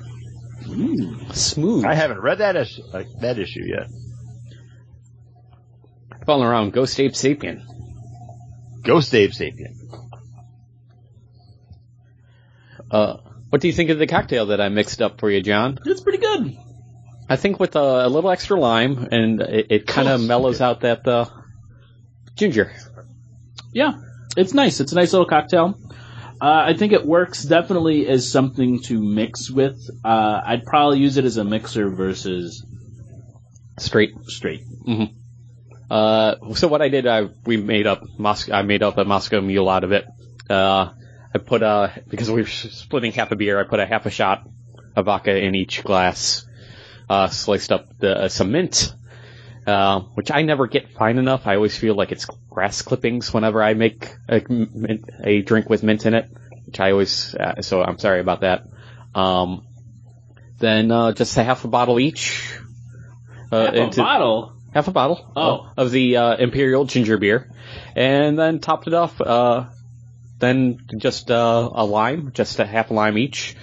Smooth. I haven't read that issue, like, that issue yet. Falling around Ghost Abe Sapien. Ghost Dave Sapien. Uh, what do you think of the cocktail that I mixed up for you, John? It's pretty good. I think with a, a little extra lime, and it, it kind of Cool. mellows out that uh, ginger. Yeah, it's nice. It's a nice little cocktail. Uh, I think it works definitely as something to mix with. Uh, I'd probably use it as a mixer versus Straight. straight. Uh, so what I did, I we made up Mos- I made up a Moscow Mule out of it. Uh, I put a because we were splitting half a beer. I put a half a shot of vodka in each glass. Uh, sliced up the uh, some mint, uh, which I never get fine enough. I always feel like it's grass clippings whenever I make a, a drink with mint in it, which I always. Uh, so I'm sorry about that. Um, then uh, just a half a bottle each. Uh, Half a bottle. Half a bottle Oh. of the uh, imperial ginger beer, and then topped it off. Uh, then just uh, a lime, just a half a lime each.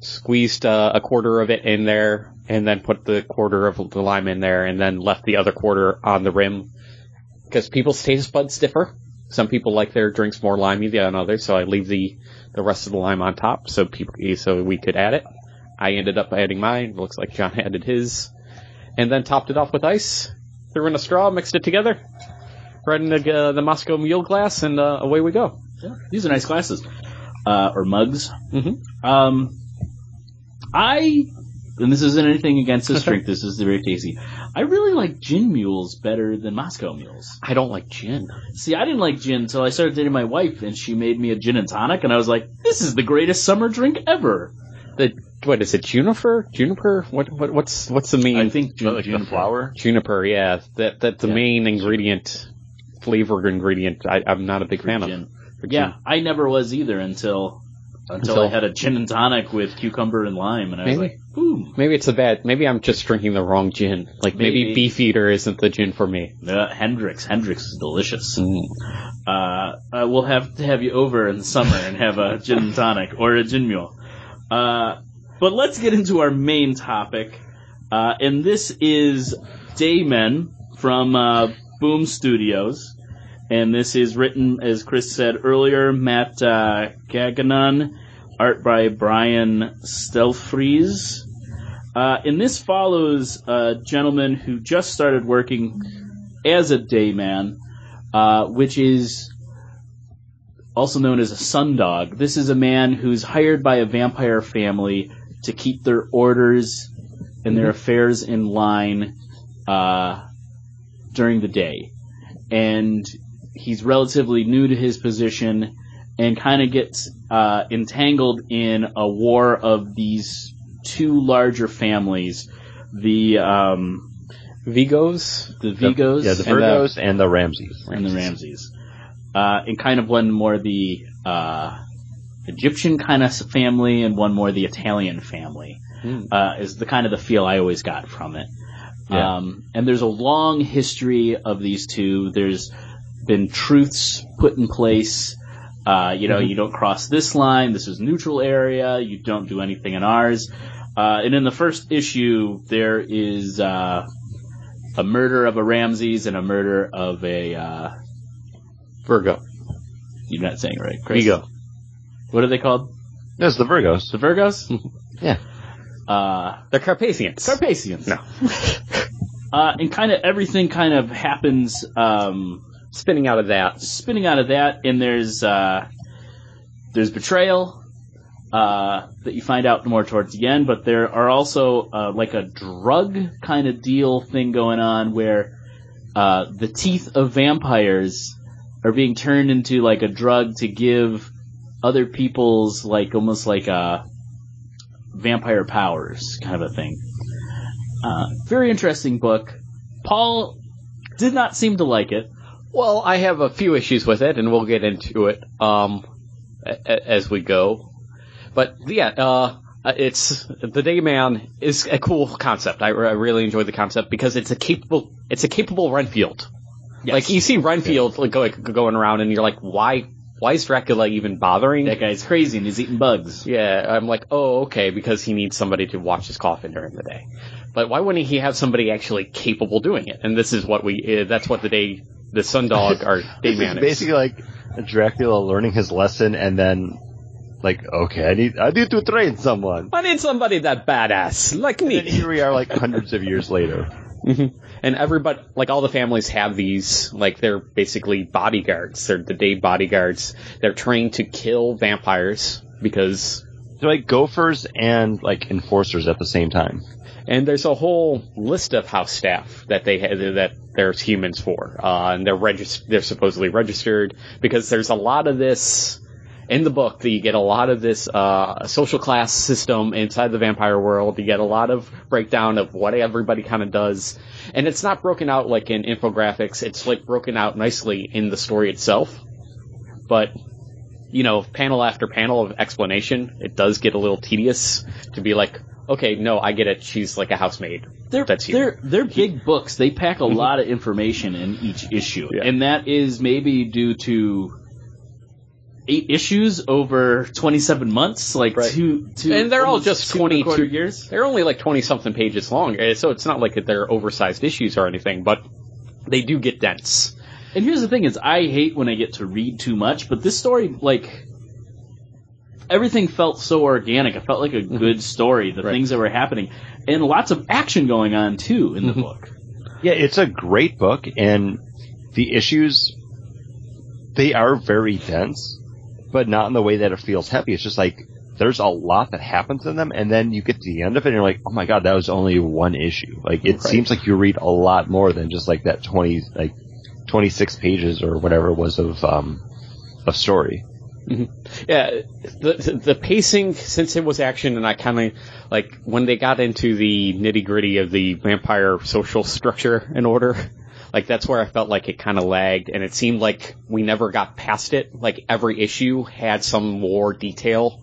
Squeezed uh, a quarter of it in there, and then put the quarter of the lime in there, and then left the other quarter on the rim. Because people's taste buds differ. Some people like their drinks more limey than others, so I leave the the rest of the lime on top, so people so we could add it. I ended up adding mine. Looks like John added his and then topped it off with ice. Threw in a straw, mixed it together, right in the, uh, the Moscow Mule glass, and uh, away we go. Yeah, these are nice glasses. Uh, or mugs. Mhm. Um, I, and this isn't anything against this drink, this is very tasty. I really like gin mules better than Moscow mules. I don't like gin. See, I didn't like gin until I started dating my wife, and she made me a gin and tonic, and I was like, this is the greatest summer drink ever. The what is it? Juniper? Juniper? What, what what's what's the main? I think like juniper. flower. juniper. Yeah, that that's the Yeah. main ingredient, flavor ingredient. I, I'm not a big for fan gin. of. for Yeah, gin. I never was either until until, I had a gin and tonic with cucumber and lime, and I was Maybe. like, boom. Maybe it's a bad. Maybe I'm just drinking the wrong gin. Like maybe, Maybe. Beefeater isn't the gin for me. Uh, Hendrick's. Hendrick's is delicious. Uh, uh, we'll have to have you over in the summer and have a gin and tonic or a gin mule. But let's get into our main topic. Uh, and this is Day Men from uh, BOOM! Studios. And this is written, as Chris said earlier, Matt uh, Gagnon, art by Brian Stelfreeze. Uh, and this follows a gentleman who just started working as a dayman, uh, which is also known as a sundog. This is a man who's hired by a vampire family to keep their orders and their affairs in line uh, during the day. And he's relatively new to his position and kind of gets uh, entangled in a war of these two larger families. The um, Vigos. the Vigos Yeah, the And, uh, Virgos and the Ramses. and the Ramses. Uh, and kind of one more the uh, Egyptian kind of family, and one more the Italian family. Hmm. Uh, is the kind of the feel I always got from it. Yeah. Um, and there's a long history of these two. There's been truths put in place. Uh, you know, Mhm. you don't cross this line. This is neutral area. You don't do anything in ours. Uh, and in the first issue, there is uh, a murder of a Ramses and a murder of a. Uh, Virgo. you're not saying it right, Chris. Vigo. What are they called? There's the Virgos. The Virgos. Yeah. Uh, The Carpathians. Carpathians. No. Uh, and kind of everything kind of happens. Um, Spinning out of that. spinning out of that, and there's uh, there's betrayal uh, that you find out more towards the end, but there are also uh, like a drug kind of deal thing going on where uh, the teeth of vampires are being turned into like a drug to give other people's like almost like a vampire powers kind of a thing. Uh, very interesting book. Paul did not seem to like it. Well, I have a few issues with it, and we'll get into it um, a- a- as we go. But yeah, uh, it's the Dayman is a cool concept. I, I really enjoy the concept because it's a capable it's a capable Renfield. Like you see Renfield like, go, going around, and you're like, why why is Dracula even bothering? That guy's crazy and he's eating bugs. Yeah, I'm like, oh, okay, because he needs somebody to watch his coffin during the day. But why wouldn't he have somebody actually capable doing it? And this is what we, uh, that's what the day, the Sundog, our This Dayman is is. basically like Dracula learning his lesson and then like, okay, I need I need to train someone. I need somebody that badass, like And me. here we are like hundreds of years later. Mhm. And everybody, like all the families have these, like they're basically bodyguards. They're the day bodyguards. They're trained to kill vampires because They're like gophers and like enforcers at the same time. And there's a whole list of house staff that they ha- that there's humans for, uh, and they're regis- they're supposedly registered because there's a lot of this in the book that you get a lot of this uh, social class system inside the vampire world. You get a lot of breakdown of what everybody kind of does, and it's not broken out like in infographics. It's like broken out nicely in the story itself. But you know, panel after panel of explanation, it does get a little tedious to be like, okay, no, I get it. She's like a housemaid. They're, That's you. they're, they're big books. They pack a lot of information in each issue. Yeah. And that is maybe due to eight issues over 27 months, like Right. two, two, And they're all just two 22 quarter years. They're only like 20 something pages long, eh, so it's not like they're oversized issues or anything, but they do get dense. And here's the thing is I hate when I get to read too much, but this story, like, everything felt so organic. It felt like a good story, the Right. things that were happening. And lots of action going on too in the book. Yeah, it's a great book, and the issues they are very dense, but not in the way that it feels heavy. It's just like there's a lot that happens in them, and then you get to the end of it, and you're like, oh my god, that was only one issue. Like it Right. seems like you read a lot more than just like that twenty like twenty six pages or whatever it was of um of story. Yeah, the, the the pacing since it was action, and I kind of like when they got into the nitty gritty of the vampire social structure and order. Like that's where I felt like it kind of lagged, and it seemed like we never got past it. Like every issue had some more detail.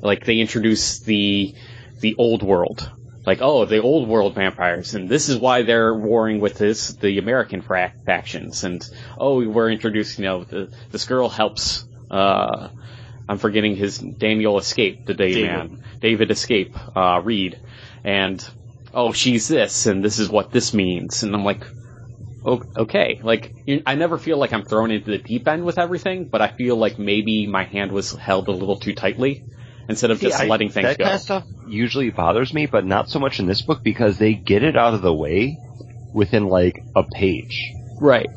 Like they introduced the the old world, like oh the old world vampires, and this is why they're warring with this the American factions, and oh we're introducing you know the, this girl helps. Uh, I'm forgetting his Daniel Escape, the day David. man, David Escape, uh, Reed, and oh she's this, and this is what this means, and I'm like. Okay, like I never feel like I'm thrown into the deep end with everything, but I feel like maybe my hand was held a little too tightly instead of just I- letting things that go. kind of stuff usually bothers me, but not so much in this book because they get it out of the way within like a page. Right.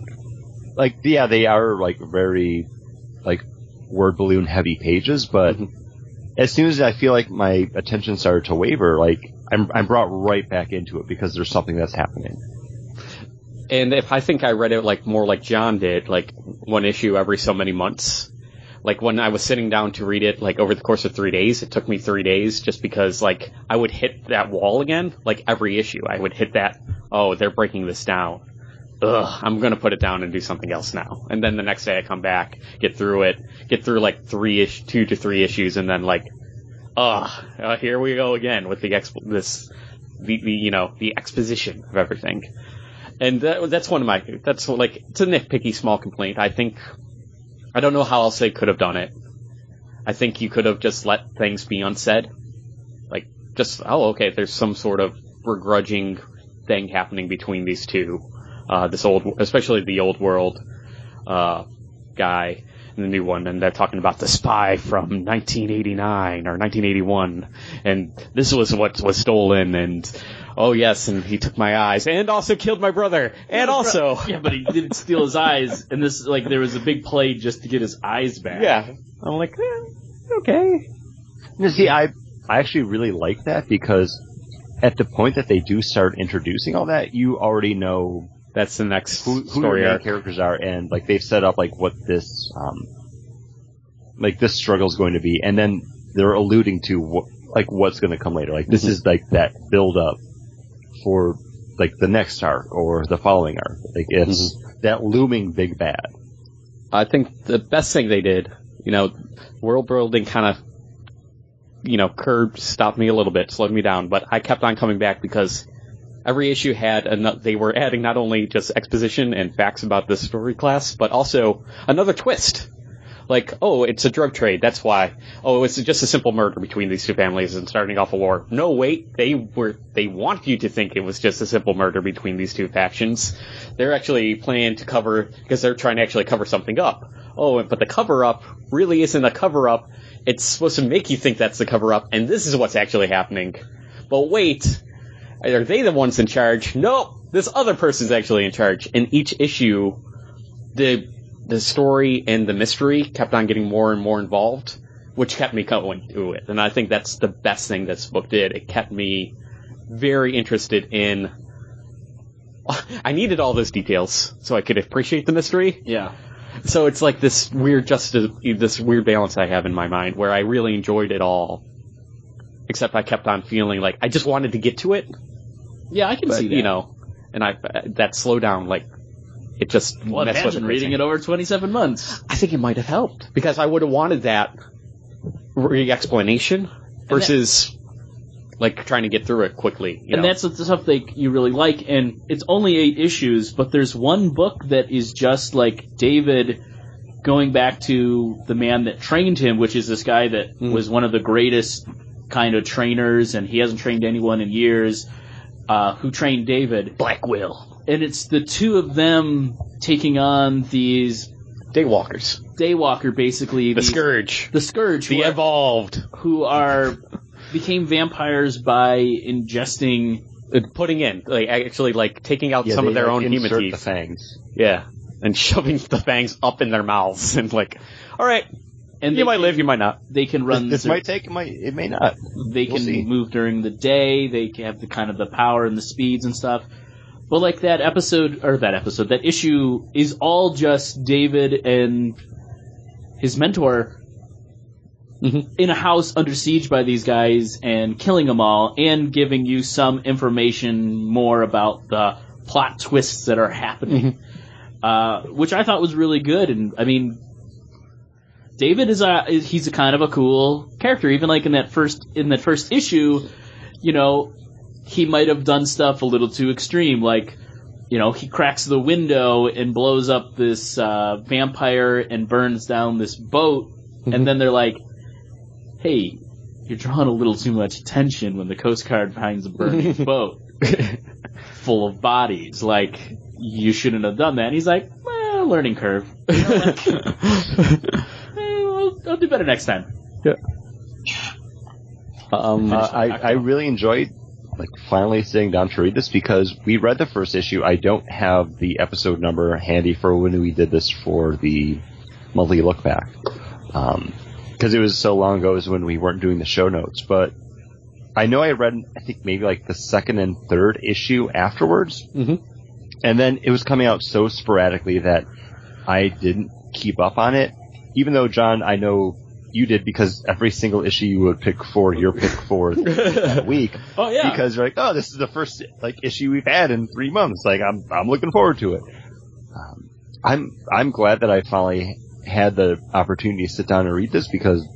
like yeah, they are like very like word balloon heavy pages, but Mhm. as soon as I feel like my attention started to waver, like I'm I'm brought right back into it because there's something that's happening. And if I think I read it like more like John did, like one issue every so many months. Like when I was sitting down to read it, like over the course of three days, it took me three days just because like I would hit that wall again, like every issue. I would hit that, oh, they're breaking this down. Ugh, I'm gonna put it down and do something else now. And then the next day I come back, get through it, get through like three ish, two to three issues, and then like, ugh, uh, here we go again with the exp- this, the, the, you know, the exposition of everything. And that, that's one of my, that's like, it's a nitpicky small complaint. I think, I don't know how else they could have done it. I think you could have just let things be unsaid. Like, just, oh, okay, there's some sort of begrudging thing happening between these two. Uh, this old, especially the old world, uh, guy and the new one, and they're talking about the spy from 1989 or 1981, and this was what was stolen, and oh yes, and he took my eyes, and also killed my brother, and also, Yeah, but he didn't steal his eyes, and this, like, there was a big play just to get his eyes back. yeah, I'm like, eh, okay, You see, I I actually really like that because at the point that they do start introducing all that, you already know that's the next who, who story your main arc. characters are, and like they've set up like what this um like this struggle is going to be, and then they're alluding to what like what's going to come later. Like this Mhm. is like that build up for like the next arc or the following arc. Like it's that looming big bad. I think the best thing they did, you know, world building kind of, you know, curbed, stopped me a little bit, slowed me down, but I kept on coming back because every issue had, they were adding not only just exposition and facts about the story class, but also another twist. Like, oh, it's a drug trade, that's why. Oh, it's just a simple murder between these two families and starting off a war. No, wait, they were, they want you to think it was just a simple murder between these two factions. They're actually planning to cover, because they're trying to actually cover something up. Oh, but the cover up really isn't a cover up. It's supposed to make you think that's the cover up, and this is what's actually happening. But wait, are they the ones in charge? Nope, this other person's actually in charge. In each issue, the the story and the mystery kept on getting more and more involved, which kept me going to it. And I think that's the best thing this book did. It kept me very interested in. I needed all those details so I could appreciate the mystery. Yeah. So it's like this weird justice, this weird balance I have in my mind where I really enjoyed it all, except I kept on feeling like I just wanted to get to it, Yeah, I can but see that. you know, and I that slowdown like it just well, messed with imagine reading it over 27 months. I think it might have helped because I would have wanted that re-explanation versus like trying to get through it quickly. You and know? that's the stuff that you really like. And it's only eight issues, but there's one book that is just like David going back to the man that trained him, which is this guy that Mm. was one of the greatest kind of trainers, and he hasn't trained anyone in years. Uh, who trained David? Black Will. And it's the two of them taking on these Daywalkers. Daywalker, basically The these- Scourge. the scourge, The who are- Evolved. who are became vampires by ingesting Uh, Putting in, like, actually, like, taking out Yeah, some they, of their like, own human insert the fangs. Yeah. And shoving the fangs up in their mouths and like, alright, and you they might can- live, you might not. They can run. this cer- might take, it might, it may not. they we'll can see. move during the day. They have the kind of the power and the speeds and stuff. But like that episode or that episode, that issue is all just David and his mentor Mhm. in a house under siege by these guys and killing them all, and giving you some information more about the plot twists that are happening, uh, which I thought was really good. And I mean, David is a he's a kind of a cool character. Even like in that first in that first issue, you know, he might have done stuff a little too extreme, like. You know, he cracks the window and blows up this uh, vampire and burns down this boat, and then they're like, "Hey, you're drawing a little too much attention when the Coast Guard finds a burning boat full of bodies. Like, you shouldn't have done that." And he's like, "Well, learning curve. You know what? Eh, I'll, I'll do better next time." Um, Uh, I, I really enjoyed like finally sitting down to read this because we read the first issue. I don't have the episode number handy for when we did this for the monthly look back. Um 'cause because it was so long ago as when we weren't doing the show notes. But I know I read, I think maybe like the second and third issue afterwards. Mhm. And then it was coming out so sporadically that I didn't keep up on it. Even though, John, I know you did because every single issue you would pick for your pick for that week Oh yeah, because you're like, oh, this is the first like issue we've had in three months. Like, I'm I'm looking forward to it. Um, I'm I'm glad that I finally had the opportunity to sit down and read this because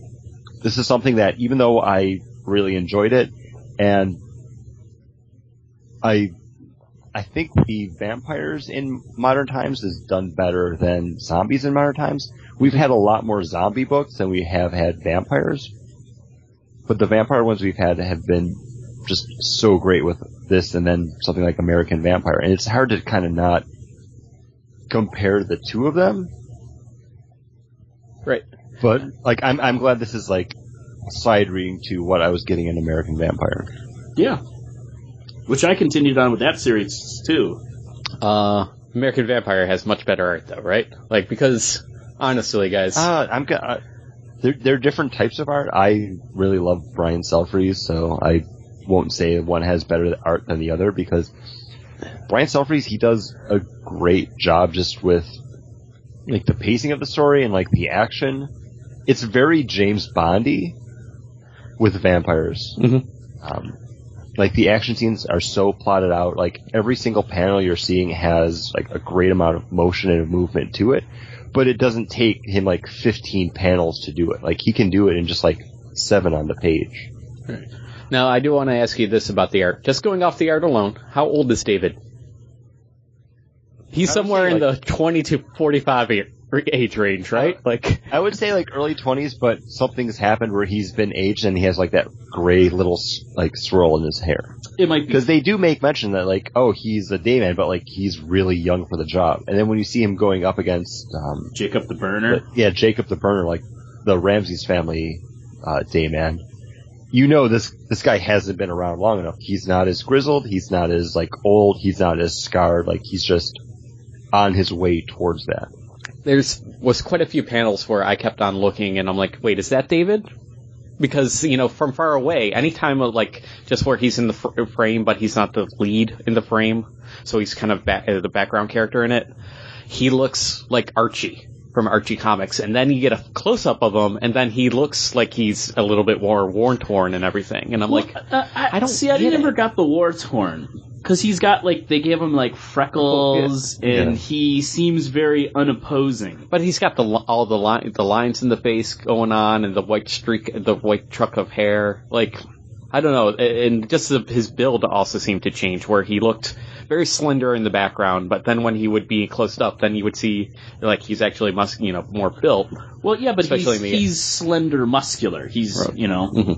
this is something that even though I really enjoyed it and I I think the vampires in modern times is done better than zombies in modern times. We've had a lot more zombie books than we have had vampires. But the vampire ones we've had have been just so great with this and then something like American Vampire. And it's hard to kind of not compare the two of them. right. But like I'm I'm glad this is like a side reading to what I was getting in American Vampire. yeah. Which I continued on with that series too. Uh, American Vampire has much better art though, right? Like, because, honestly, guys, Uh, I'm go- uh, there there are different types of art. I really love Brian Stelfreeze, so I won't say one has better art than the other because Brian Stelfreeze he does a great job just with like the pacing of the story and like the action. It's very James Bondy with vampires. Mhm. Um, like the action scenes are so plotted out. Like every single panel you're seeing has like a great amount of motion and movement to it, but it doesn't take him like 15 panels to do it. Like he can do it in just like seven on the page. now I do want to ask you this about the art. Just going off the art alone, how old is David? He's somewhere say, in like- the 20 to 45 a- age range, right? Like, I would say like early 20s, but something's happened where he's been aged and he has like that gray little like swirl in his hair. It might be Because they do make mention that like, oh, he's a dayman, but like he's really young for the job. And then when you see him going up against, um, Jacob the Burner. yeah, Jacob the Burner, like the Ramses family uh, dayman, you know this this guy hasn't been around long enough. He's not as grizzled. He's not as like old. He's not as scarred. Like he's just on his way towards that. There's was quite a few panels where I kept on looking and I'm like, wait, is that David? Because, you know, from far away, anytime of like, just where he's in the fr- frame, but he's not the lead in the frame, so he's kind of ba- uh, the background character in it, he looks like Archie. from Archie Comics, and then you get a close up of him, and then he looks like he's a little bit more worn torn and everything. And I'm like, uh, I, I don't see. I never it. got the war torn because he's got like they gave him like freckles, Yeah. and Yeah. he seems very unopposing. but he's got the all the line the lines in the face going on, and the white streak, the white truck of hair. Like, I don't know, and just the, his build also seemed to change, where he looked very slender in the background, but then when he would be close up, then you would see like he's actually mus- you know, more built. Well, yeah, but Especially he's, he's slender, muscular. He's Right. you know. Mhm.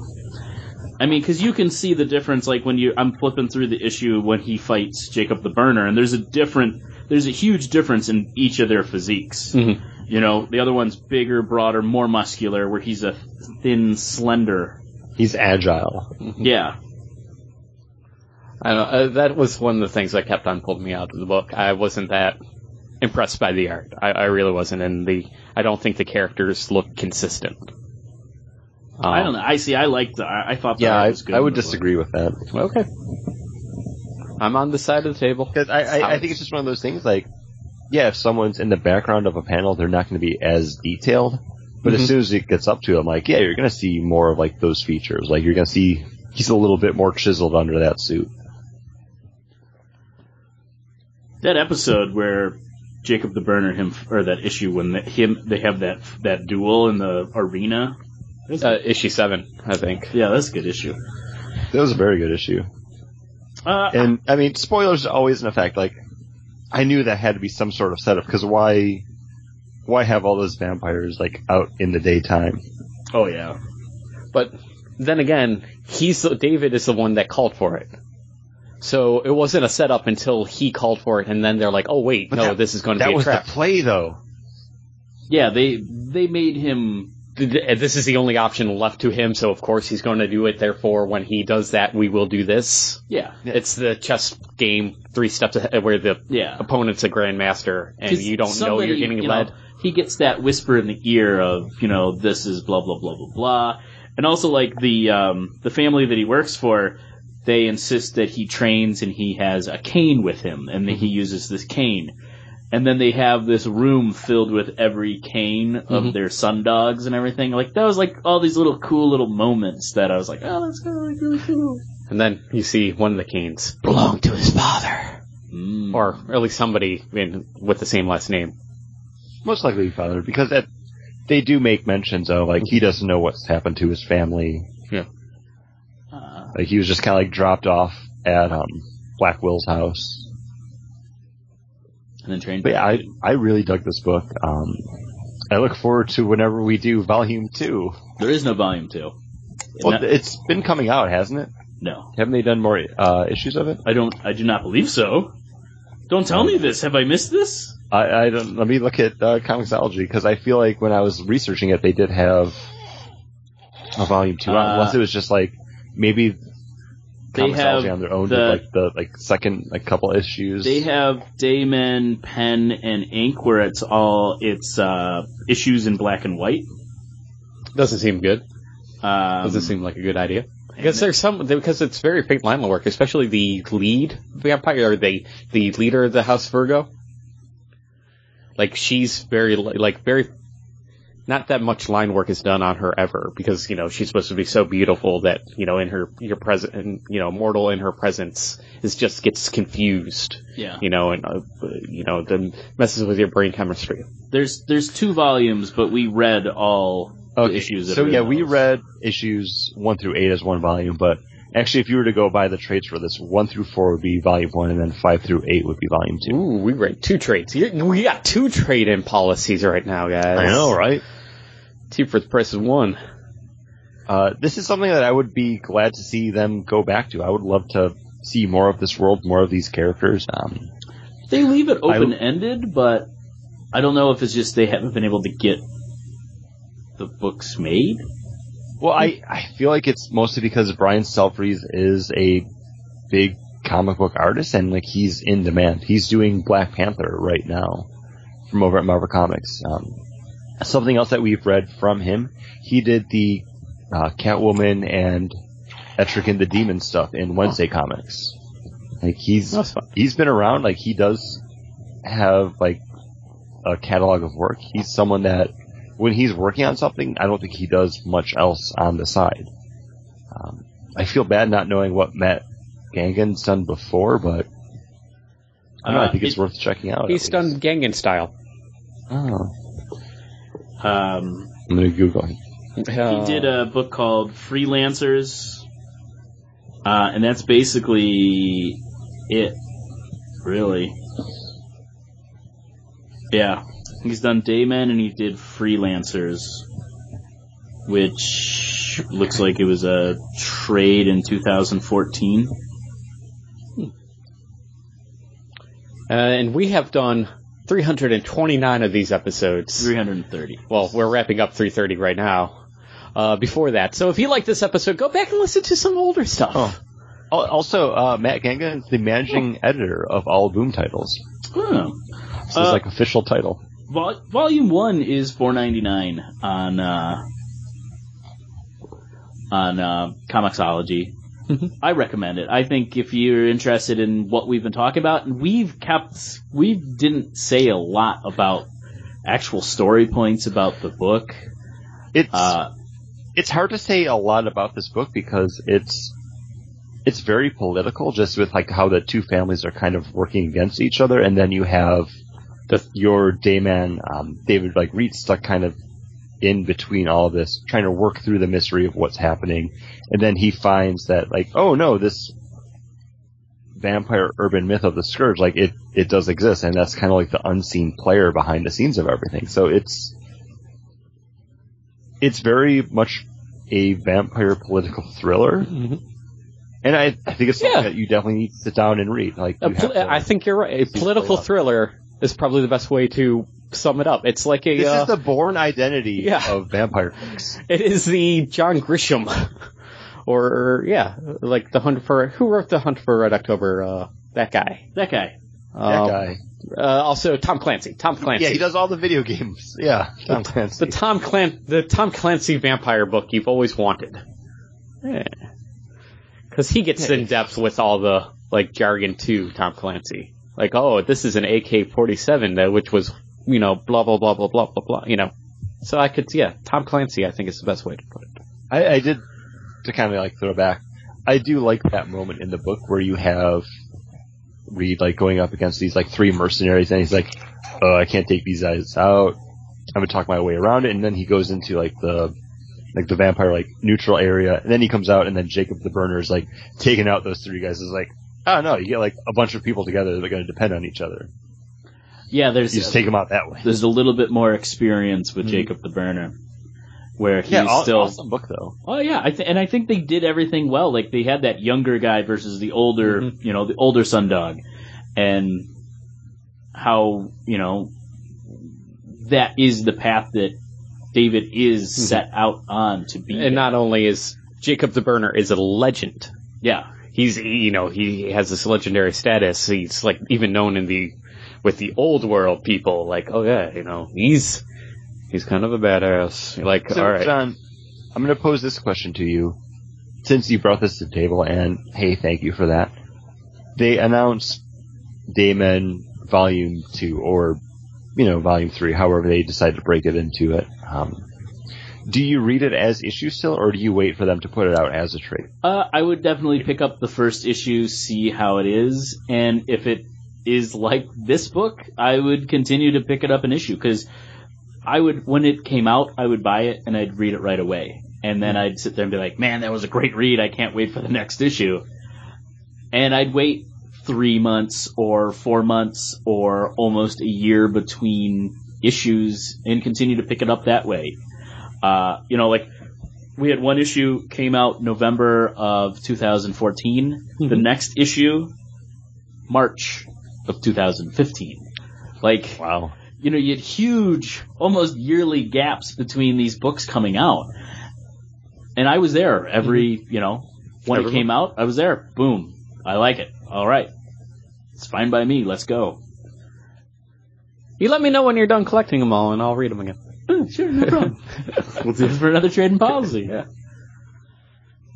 I mean, because you can see the difference. Like when you, I'm flipping through the issue when he fights Jacob the Burner, and there's a different, there's a huge difference in each of their physiques. Mhm. You know, the other one's bigger, broader, more muscular, where he's a thin, slender. He's agile. Yeah, I don't know, uh, that was one of the things that kept on pulling me out of the book. I wasn't that impressed by the art. I, I really wasn't, and the I don't think the characters look consistent. Um, I don't know. I see. I liked. The, I, I thought. The Yeah, art I, was good I in would the book. disagree with that. Okay, I'm on the side of the table. Because I, I, I think it's just one of those things like, yeah, if someone's in the background of a panel, they're not going to be as detailed. But Mhm. as soon as it gets up to him, like, yeah, you're going to see more of like those features. Like you're going to see he's a little bit more chiseled under that suit. that episode where Jacob the Burner him or that issue when the, him they have that that duel in the arena. That's- Uh, issue seven, I think. yeah, that's a good issue. That was a very good issue. Uh, And I mean, spoilers are always an effect. Like, I knew that had to be some sort of setup because why, why have all those vampires like out in the daytime? oh yeah, But then again, he's the, David is the one that called for it. So it wasn't a setup until he called for it, and then they're like, "Oh wait, But no, that- this is going to be a was trap." the play, though. yeah. They they made him. Th- This is the only option left to him, so of course he's going to do it. Therefore, when he does that, we will do this. Yeah, Yeah. It's the chess game, three steps ahead, where the yeah. opponent's a grandmaster, and you don't know you're getting you led. know, he gets that whisper in the ear of you know this is blah blah blah blah blah, and also like the um, the family that he works for, they insist that he trains and he has a cane with him, and that he uses this cane. And then they have this room filled with every cane of Mhm. their sun dogs and everything. Like that was like all these little cool little moments that I was like, oh, that's kind of like really cool. And then you see one of the canes belong to his father, Mm. or at least somebody in, with the same last name. Most likely father, because that, they do make mentions of like he doesn't know what's happened to his family. Uh, Like he was just kind of like dropped off at um Black Will's house. And then trained. But yeah, I I really dug this book. Um, I look forward to whenever we do volume two. there is no volume two. Well, No- it's been coming out, hasn't it? no. Haven't they done more uh, issues of it? I don't. I do not believe so. Don't tell me this. Have I missed this? I, I don't. Let me look at uh, Comixology because I feel like when I was researching it, they did have a volume two. Uh, Unless it was just like maybe They Comixology have on their own the- did like the like second like couple issues. They have Dayman pen and ink, where it's all it's uh, issues in black and white. Doesn't seem good. Um, Doesn't seem like a good idea. Because there's some because it's very fake line work, especially the lead vampire or the the leader of the House Virgo. Like she's very like very not that much line work is done on her ever because you know she's supposed to be so beautiful that you know in her your present you know mortal in her presence is just gets confused yeah. you know and uh, you know then messes with your brain chemistry. There's there's two volumes, but we read all the issues. So are in yeah, we read issues one through eight as one volume, but actually, if you were to go by the trades for this, one through four would be volume one, and then five through eight would be volume two. Ooh, we read two trades. You- We got two trade in policies right now, guys. I know, right? Two for the price of one. Uh, this is something that I would be glad to see them go back to. I would love to see more of this world, more of these characters. Um, They leave it open ended, but I don't know if it's just they haven't been able to get the books made. well, I, I feel like it's mostly because Brian Stelfreeze is a big comic book artist, and like he's in demand. He's doing Black Panther right now from over at Marvel Comics. Um, something else that we've read from him, he did the uh, Catwoman and Etrigan the Demon stuff in Wednesday Comics. Like he's he's been around. Like he does have like a catalog of work. He's someone that when he's working on something, I don't think he does much else on the side. Um, I feel bad not knowing what Matt Gagnon's done before, but I don't know. Uh, I think it's it- worth checking out. He's done. Gangan style. Oh, Um, I'm gonna Google. him. he did a book called Freelancers, uh, and that's basically it, really. Yeah, he's done Day Men and he did Freelancers, which looks like it was a trade in 2014. Uh, and we have done 329 of these episodes. 330. Well, we're wrapping up 330 right now. Uh, before that, so if you like this episode, go back and listen to some older stuff. Oh. Also, uh, Matt Gagnon is the managing editor of all Boom titles. Oh. This Uh, is like official title. Vol- volume one is four ninety nine on uh, on uh, Comixology. Mhm. I recommend it. I think if you're interested in what we've been talking about, and we've kept we didn't say a lot about actual story points about the book. It's Uh, it's hard to say a lot about this book because it's it's very political, just with like how the two families are kind of working against each other, and then you have the your dayman um, David like Reed stuck kind of in between all of this, trying to work through the mystery of what's happening, and then he finds that like oh no this vampire urban myth of the scourge like it it does exist, and that's kind of like the unseen player behind the scenes of everything. So it's it's very much a vampire political thriller, Mhm. and I, I think it's something Yeah. that you definitely need to sit down and read. Like, you pol- to- I think you're right. A political thriller is probably the best way to sum it up. It's like a. this uh, is the Bourne Identity yeah. of vampire books. It is the John Grisham, or yeah, like the Hunt for who wrote the Hunt for Red October? Uh, that guy. that guy. That Um, guy. Uh, also Tom Clancy. Tom Clancy. Yeah, he does all the video games. Yeah, Tom Clancy. the Tom Clan the Tom Clancy vampire book you've always wanted. Yeah. Cause he gets in depth with all the, like, jargon too, Tom Clancy. Like, oh, this is an AK-47 that, which was, you know, blah, blah, blah, blah, blah, blah, blah, you know. So I could, yeah, Tom Clancy I think is the best way to put it. I, I did to kind of like throw back. I do like that moment in the book where you have Reed like going up against these like three mercenaries, and he's like, "Oh, I can't take these guys out. I'm gonna talk my way around it." And then he goes into like the like the vampire like neutral area, and then he comes out, and then Jacob the Burner is like taking out those three guys. Is like, oh no, you get like a bunch of people together that are going to depend on each other. Yeah, there's You just take them out that way. there's a little bit more experience with Mhm. Jacob the Burner, where he's Yeah, aw- still awesome book though. Oh yeah, I th- and I think they did everything well. Like they had that younger guy versus the older, Mhm. you know, the older Sundog, and how you know that is the path that David is set out on to be. And not only is Jacob the Burner is a legend. yeah, He's, you know, he has this legendary status. He's like even known in the, with the old world people, like, oh yeah, you know, he's, he's kind of a badass. Like, So, alright. John, I'm going to pose this question to you, since you brought this to the table, and hey, thank you for that. They announced Day Men Volume Two, or you know, Volume Three, however they decide to break it into it. Um, do you read it as issue still, or do you wait for them to put it out as a trade? uh, I would definitely pick up the first issue, see how it is, and if it is like this book, I would continue to pick it up an issue because I would when it came out, I would buy it and I'd read it right away, and then I'd sit there and be like, "Man, that was a great read! I can't wait for the next issue," and I'd wait three months or four months or almost a year between issues and continue to pick it up that way. Uh, you know, like we had one issue came out November of 2014. The Mhm. next issue, March of 2015. Like, Wow. you know, you had huge, almost yearly gaps between these books coming out. And I was there every, you know, when it came out, I was there. Boom. I like it. All right. It's fine by me. Let's go. You let me know when you're done collecting them all and I'll read them again. Uh, sure, no problem. we'll do it for another trading policy. Yeah.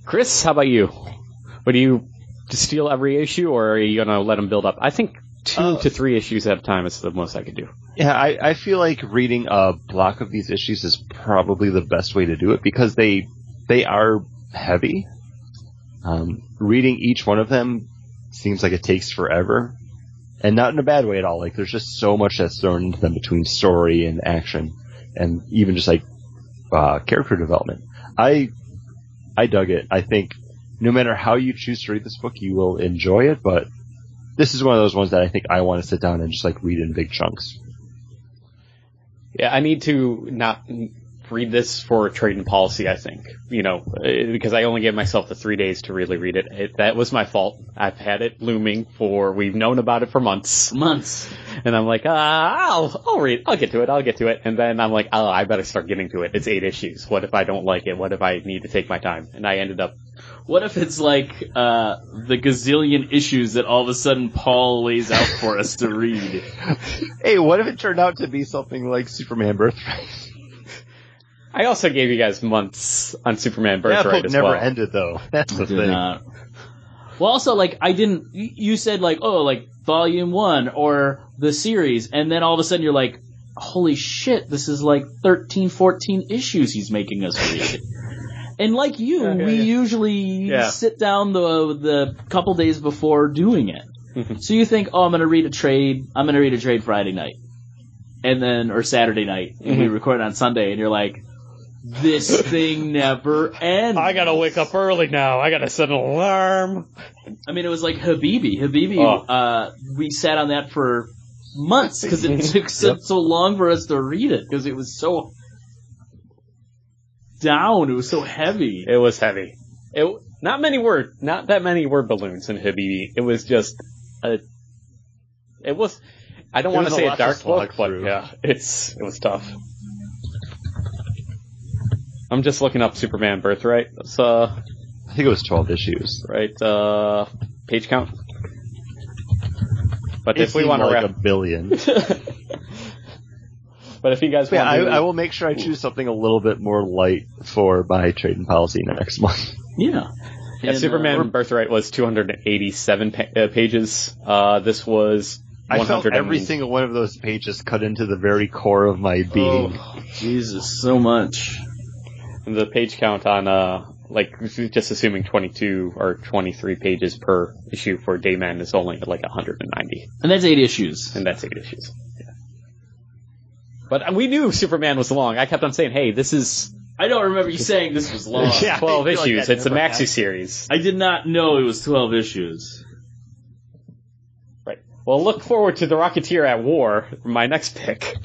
Chris, how about you? What Would you steal every issue or are you gonna let them build up? I think two Uh, to three issues at a time is the most I could do. Yeah, I, I feel like reading a block of these issues is probably the best way to do it because they they are heavy. Um, reading each one of them seems like it takes forever, and not in a bad way at all. Like there's just so much that's thrown into them between story and action, and even just like uh, character development. I I dug it. I think no matter how you choose to read this book, you will enjoy it. But this is one of those ones that I think I want to sit down and just like read in big chunks. Yeah, I need to not read this for trade and policy, I think. You know, eh, because I only gave myself the three days to really read it. it. That was my fault. I've had it looming for, we've known about it for months. Months. And I'm like, uh, I'll, I'll read, I'll get to it, I'll get to it. And then I'm like, oh, I better start getting to it. It's eight issues. What if I don't like it? What if I need to take my time? And I ended up, What if it's like uh, the gazillion issues that all of a sudden Paul lays out for us to read? Hey, what if it turned out to be something like Superman Birthright? I also gave you guys months on Superman that Birthright book as never well. ended though. That's the Did thing. not. Well, also, like, I didn't. You said, like, oh, like, volume one or the series, and then all of a sudden you're like, holy shit, this is like 13, 14 issues he's making us read. and like you, Yeah, yeah, we usually sit down the the couple days before doing it. Mhm. so you think, oh, I'm gonna read a trade. I'm gonna read a trade Friday night, and then or Saturday night, and we Mhm. record on Sunday, and you're like. This thing never ends. I gotta wake up early now. I gotta set an alarm. I mean, it was like Habibi. Habibi, Oh. uh, we sat on that for months because it took so, so long for us to read it because it was so down. It was so heavy. It was heavy. It not many were not that many were balloons in Habibi. It was just a. It was. I don't want to say a dark slog book, but yeah, it's it was tough. I'm just looking up Superman Birthright. It's uh I think it was 12 issues. right uh page count. But It if we want to like wrap, a billion. but if you guys yeah, want I, to, I will make sure I choose something a little bit more light for my trade and policy next month. Yeah. Yeah, And, Superman uh, Birthright was 287 pa- uh, pages. Uh, this was I felt every single one of those pages cut into the very core of my being. oh, Jesus, so much. the page count on uh like just assuming 22 or 23 pages per issue for Day Men is only like 190, And that's eight issues. and that's eight issues. Yeah. But we knew Superman was long. I kept on saying, "Hey, this is I don't remember you saying this was long. Yeah. 12 feel like issues. it's a maxi happened. series." I did not know it was 12 issues. Right. Well, look forward to the Rocketeer at War, my next pick.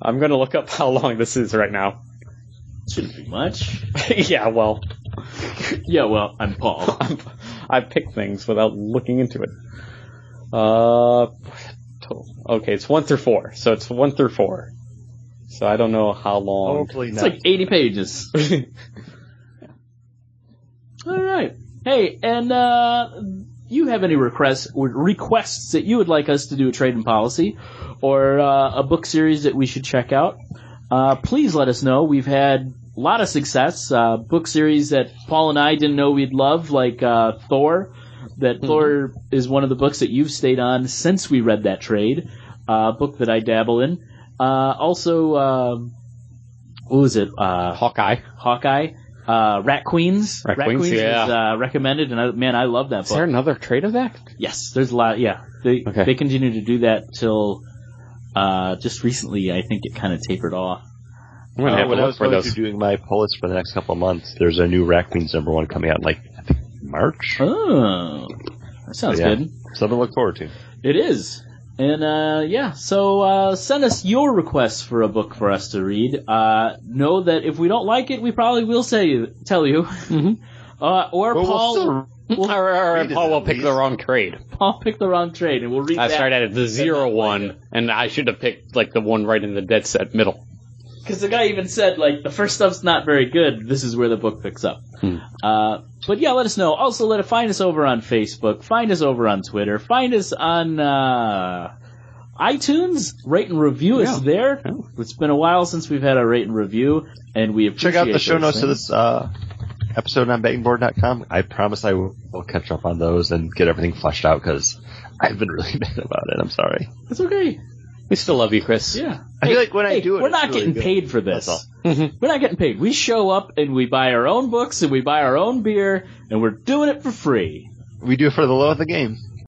I'm going to look up how long this is right now. Shouldn't be much. yeah, well, Yeah, well, I'm Paul. I pick things without looking into it. Uh. Okay, it's one through four, so it's one through four. So I don't know how long. Hopefully It's not. like 80 pages. All right. Hey, and uh, you have any requests requests that you would like us to do a trade and policy, or uh, a book series that we should check out? Uh, please let us know. We've had a lot of success. Uh, book series that Paul and I didn't know we'd love, like uh, Thor. That Thor is one of the books that you've stayed on since we read that trade. Uh, book that I dabble in. Uh, also, um what was it? Uh, Hawkeye. Hawkeye, uh, Rat Queens. Rat Queens, yeah. is uh, recommended, and I, man, I love that Is there another trade of that? yes, there's a lot. Yeah, they Okay. they continue to do that till uh, just recently. I think it kind of tapered off. I'm gonna Uh, have to when I look was for those. doing my pull list for the next couple of months, there's a new Rat Queens number one coming out like I think March. Oh, that sounds Yeah. good. Something to look forward to. It is. And uh, yeah, so uh, send us your requests for a book for us to read. Uh, know that if we don't like it, we probably will say tell you. Mhm. uh, or But we'll Paul, still- we'll, Or, or, read Paul will pick least. the wrong trade. Paul picked the wrong trade, and we'll read I that. started at the zero not like one, it. and I should have picked like the one right in the dead set middle. Because the guy even said, like, the first stuff's not very good. This is where the book picks up. Hmm. Uh, but yeah, let us know. Also, let us find us over on Facebook. Find us over on Twitter. Find us on uh, iTunes. Rate and review us Yeah. there. Yeah. It's been a while since we've had a rate and review, and we appreciate Check out the show notes to things. this uh, episode on bettingboard.com. I promise I will, will catch up on those and get everything fleshed out because I've been really bad about it. I'm sorry. It's okay. We still love you, Chris. Yeah. I feel like when I Hey, do it, we're it's not really getting good. paid for this. That's mm-hmm. We're not getting paid. We show up and we buy our own books and we buy our own beer and we're doing it for free. We do it for the love of the game.